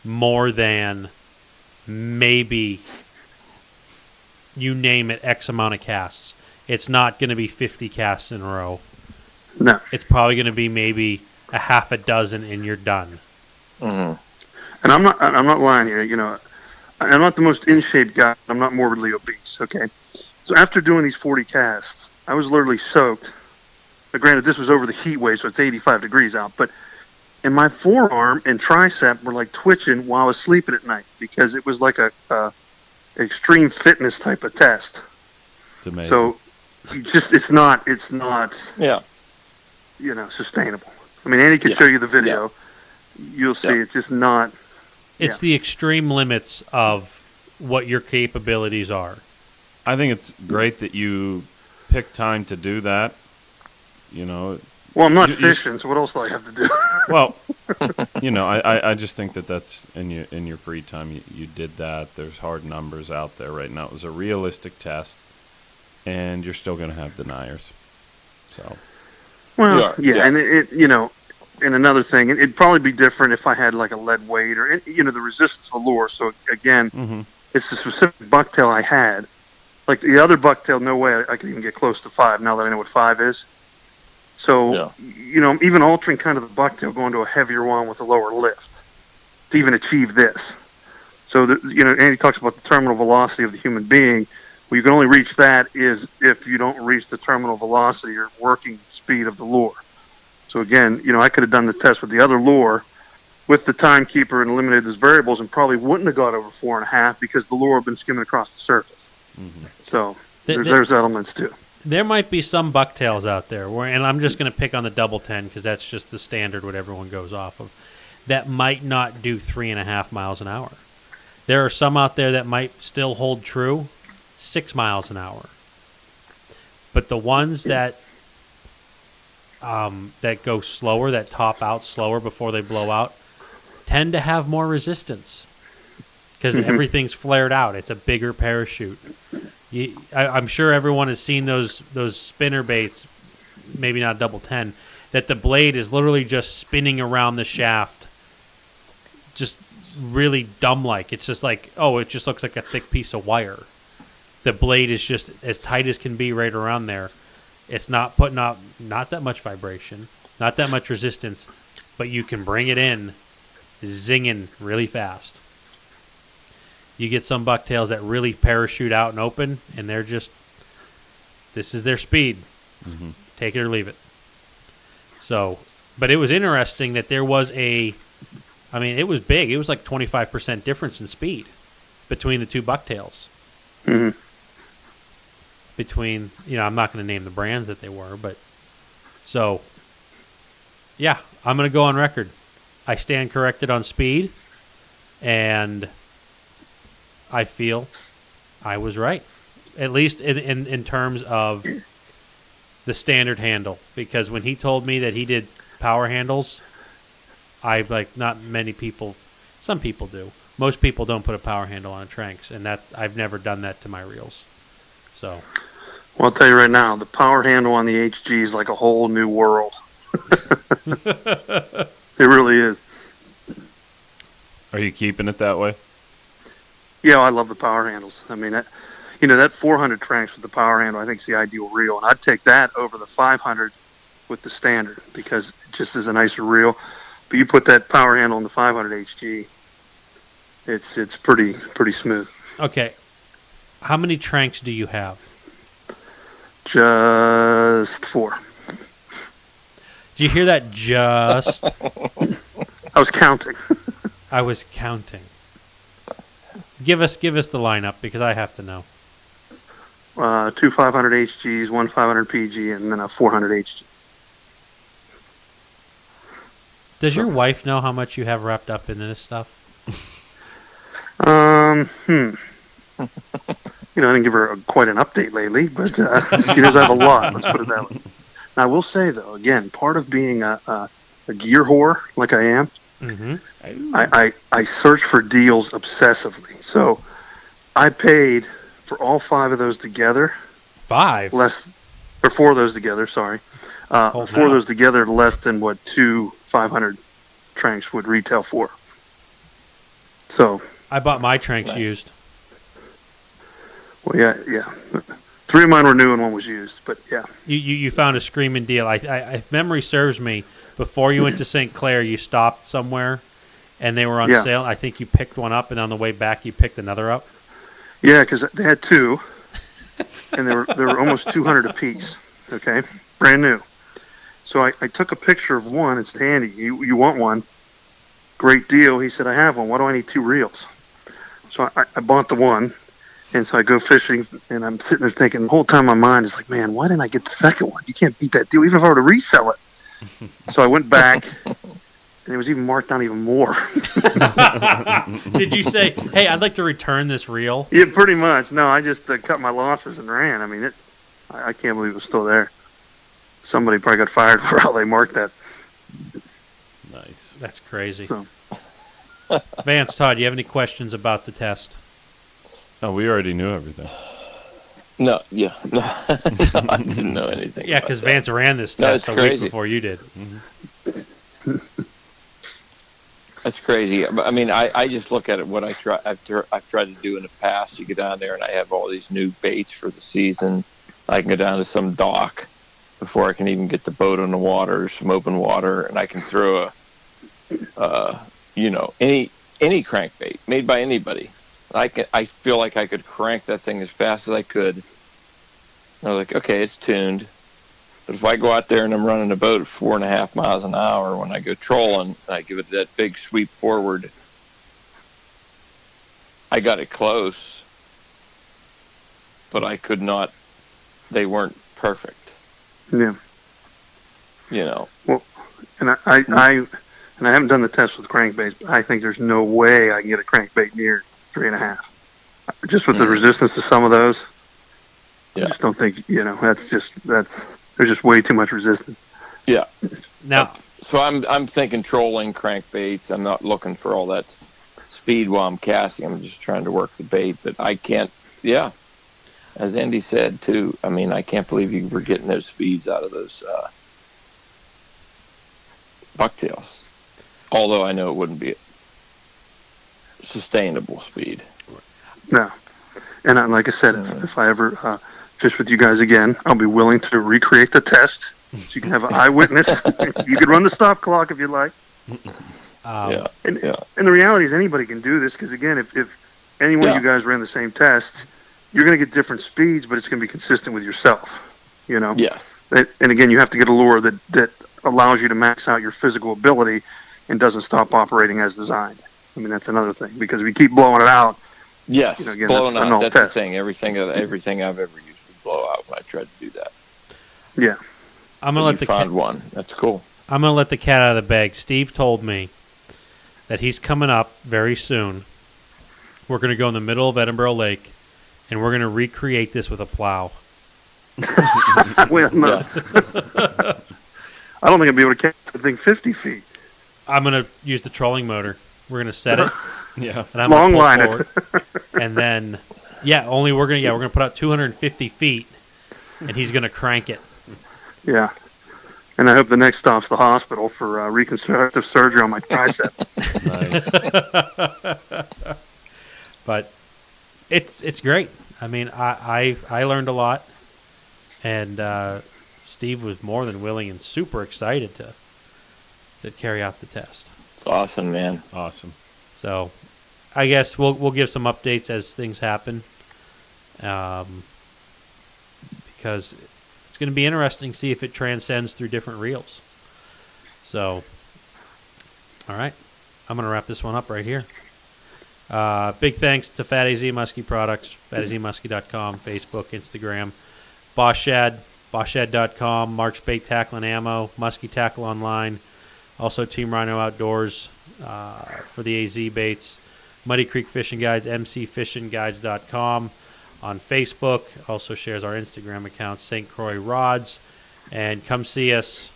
more than maybe you name it X amount of casts. It's not going to be 50 casts in a row. No, It's probably going to be maybe a half a dozen and you're done. hmm and I'm not I'm not lying here. You know, I'm not the most in shape guy. I'm not morbidly obese. Okay, so after doing these 40 casts, I was literally soaked. Now, granted, this was over the heat wave, so it's 85 degrees out, but and my forearm and tricep were like twitching while I was sleeping at night because it was like a, a extreme fitness type of test. It's amazing. So just it's not it's not Yeah. You know sustainable. I mean, Andy can Yeah. show you the video. You'll see Yeah. it's just not. It's the extreme limits of what your capabilities are. I think it's great that you pick time to do that. You know, Well, I'm not You- you fishing, so what else do I have to do? well, you know, I, I, I just think that that's in your in your free time. You, you did that. There's hard numbers out there right now. It was a realistic test, and you're still going to have deniers. So well, Yeah, yeah, yeah. and it, it you know, and another thing, it- it'd probably be different if I had like a lead weight or you know the resistance of the lure. So again, mhm. it's the specific bucktail I had. Like the other bucktail, no way I, I could even get close to five. Now that I know what five is. So Yeah. you know, even altering kind of the bucktail, going to a heavier one with a lower lift to even achieve this. So the, you know, Andy talks about the terminal velocity of the human being. Well, you can only reach that is if you don't reach the terminal velocity or working speed of the lure. So again, you know, I could have done the test with the other lure with the timekeeper and eliminated those variables and probably wouldn't have got over four and a half because the lure had been skimming across the surface. Mhm. So there's, th- there's elements too. there might be some bucktails out there where, and I'm just going to pick on the double ten because that's just the standard what everyone goes off of. That might not do three and a half miles an hour. There are some out there that might still hold true, six miles an hour. But the ones that um, that go slower, that top out slower before they blow out, tend to have more resistance because everything's flared out. It's a bigger parachute. You, I, I'm sure everyone has seen those those spinner baits, maybe not double ten, that the blade is literally just spinning around the shaft, just really dumb like. It's just like oh, it just looks like a thick piece of wire. The blade is just as tight as can be right around there. It's not putting out not that much vibration, not that much resistance, but you can bring it in zinging really fast. You get some bucktails that really parachute out and open, and they're just this is their speed. Mhm. Take it or leave it. So, but it was interesting that there was a, I mean, it was big. It was like twenty five percent difference in speed between the two bucktails. hmm Between you know, I'm not going to name the brands that they were, but so yeah, I'm going to go on record. I stand corrected on speed, and I feel I was right, at least in, in, in terms of the standard handle. Because when he told me that he did power handles, I like not many people. Some people do. Most people don't put a power handle on Tranx, and that I've never done that to my reels. So Well, I'll tell you right now, the power handle on the HG is like a whole new world. it really is. Are you keeping it that way? Yeah, I love the power handles. I mean, that, you know, that 400 Tranx with the power handle, I think is the ideal reel, and I'd take that over the 500 with the standard because it just is a nicer reel. But you put that power handle on the 500 HG, it's it's pretty pretty smooth. okay, how many Tranx do you have? Just four. Do you hear that? Just I was counting. I was counting. Give us give us the lineup because I have to know. Uh, two 500 HGs, one 500 PG, and then a 400 HG. Does your wife know how much you have wrapped up in this stuff? Um, hmm. you know, I didn't give her a, quite an update lately, but uh, she does have a lot. Let's put it that way. Now, I will say though, again, part of being a, a, a gear whore like I am, Mm-hmm. I, I I search for deals obsessively. So, I paid for all five of those together Five. less, or four of those together. Sorry, uh, Hold four of those together less than what two 500 Tranx would retail for. So, I bought my Tranx Nice. used. Well, yeah, yeah. Three of mine were new and one was used, but yeah. You, you you found a screaming deal. I, I if memory serves me, before you went to St. Clair, you stopped somewhere, and they were on Yeah. sale. I think you picked one up, and on the way back, you picked another up. Yeah, because they had two, and they were they were almost two hundred apiece. Okay, brand new. So I, I took a picture of one. It's handy. You you want one? Great deal. He said I have one. Why do I need two reels? So I, I bought the one, and so I go fishing, and I'm sitting there thinking the whole time my mind is like, man, why didn't I get the second one? You can't beat that deal, even if I were to resell it. so I went back, and it was even marked down even more. Did you say, "Hey, I'd like to return this reel"? Yeah, pretty much. No, I just uh, cut my losses and ran. I mean, it. I, I can't believe it was still there. Somebody probably got fired for how they marked that. Nice. That's crazy. So Vance, Todd, do you have any questions about the test? Oh, we already knew everything. No, yeah, no, I didn't know anything. Yeah, because. Vance ran this No, test it's a week before you did. That's crazy. I mean, I, I just look at it. What I try, I've, tr- I've tried to do in the past. You get down there, and I have all these new baits for the season. I can go down to some dock before I can even get the boat on the water, some open water, and I can throw a, uh, you know, any any crankbait made by anybody. I can. I feel like I could crank that thing as fast as I could. And I was like, okay, it's tuned. But if I go out there and I'm running a boat at four and a half miles an hour when I go trolling and I give it that big sweep forward, I got it close, but I could not. They weren't perfect, yeah, you know. Well, and I, I, I and I haven't done the test with crankbaits, but I think there's no way I can get a crankbait near three and a half. Just with the resistance to some of those, I just don't think you know. That's just that's there's just way too much resistance. Yeah. Now, So I'm I'm thinking trolling crankbaits. I'm not looking for all that speed while I'm casting. I'm just trying to work the bait, but I can't. Yeah, as Andy said too. I mean, I can't believe you were getting those speeds out of those uh, bucktails. Although I know it wouldn't be sustainable speed. No, and I, like I said, if, if I ever uh, fish with you guys again, I'll be willing to recreate the test. So you can have an eyewitness. you can run the stop clock if you like. Um, yeah, And, yeah, and the reality is anybody can do this because again, if, if any one Yeah. of you guys ran the same test, you're going to get different speeds, but it's going to be consistent with yourself. You know. yes, And, and again, you have to get a lure that that allows you to max out your physical ability and doesn't stop operating as designed. I mean, that's another thing because we keep blowing it out, yes. You know, again, blowing that's an out. old That's test. the thing. Everything, everything I've ever used would blow out when I tried to do that. yeah, I'm gonna And let you the found cat, one. That's cool. I'm gonna let the cat out of the bag. Steve told me that he's coming up very soon. We're gonna go in the middle of Edinboro Lake, and we're gonna recreate this with a plow. well, no. I don't think I'd be able to catch the thing 50 feet. I'm gonna use the trolling motor. We're gonna set it, Yeah. and I'm Long line it. forward, and then yeah, only we're gonna yeah we're gonna put out 250 feet, and he's gonna crank it. Yeah. And I hope the next stop's the hospital for uh, reconstructive surgery on my tricep. Nice. but it's it's great. I mean, I I, I learned a lot, and uh, Steve was more than willing and super excited to to carry out the test. It's awesome, man. awesome. So, I guess we'll we'll give some updates as things happen, um, because it's going to be interesting to see if it transcends through different reels. So, all right, I'm going to wrap this one up right here. Uh, big thanks to Fat AZ Muskie Products, fatazmuskie.com, Facebook, Instagram, Boss Shad, boschad.com, Mark's Bait Tackle and Ammo, Muskie Tackle Online, also Team Rhino Outdoors uh, for the AZ baits, Muddy Creek Fishing Guides, mcfishingguides.com on Facebook, also shares our Instagram account, St. Croix Rods, and come see us,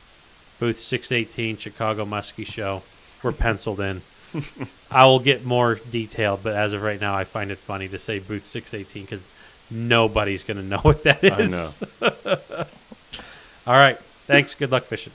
booth 618, Chicago Muskie Show. We're penciled in. I will get more detailed, but as of right now, I find it funny to say booth 618 because nobody's going to know what that is. I know. All right. Thanks. Good luck fishing.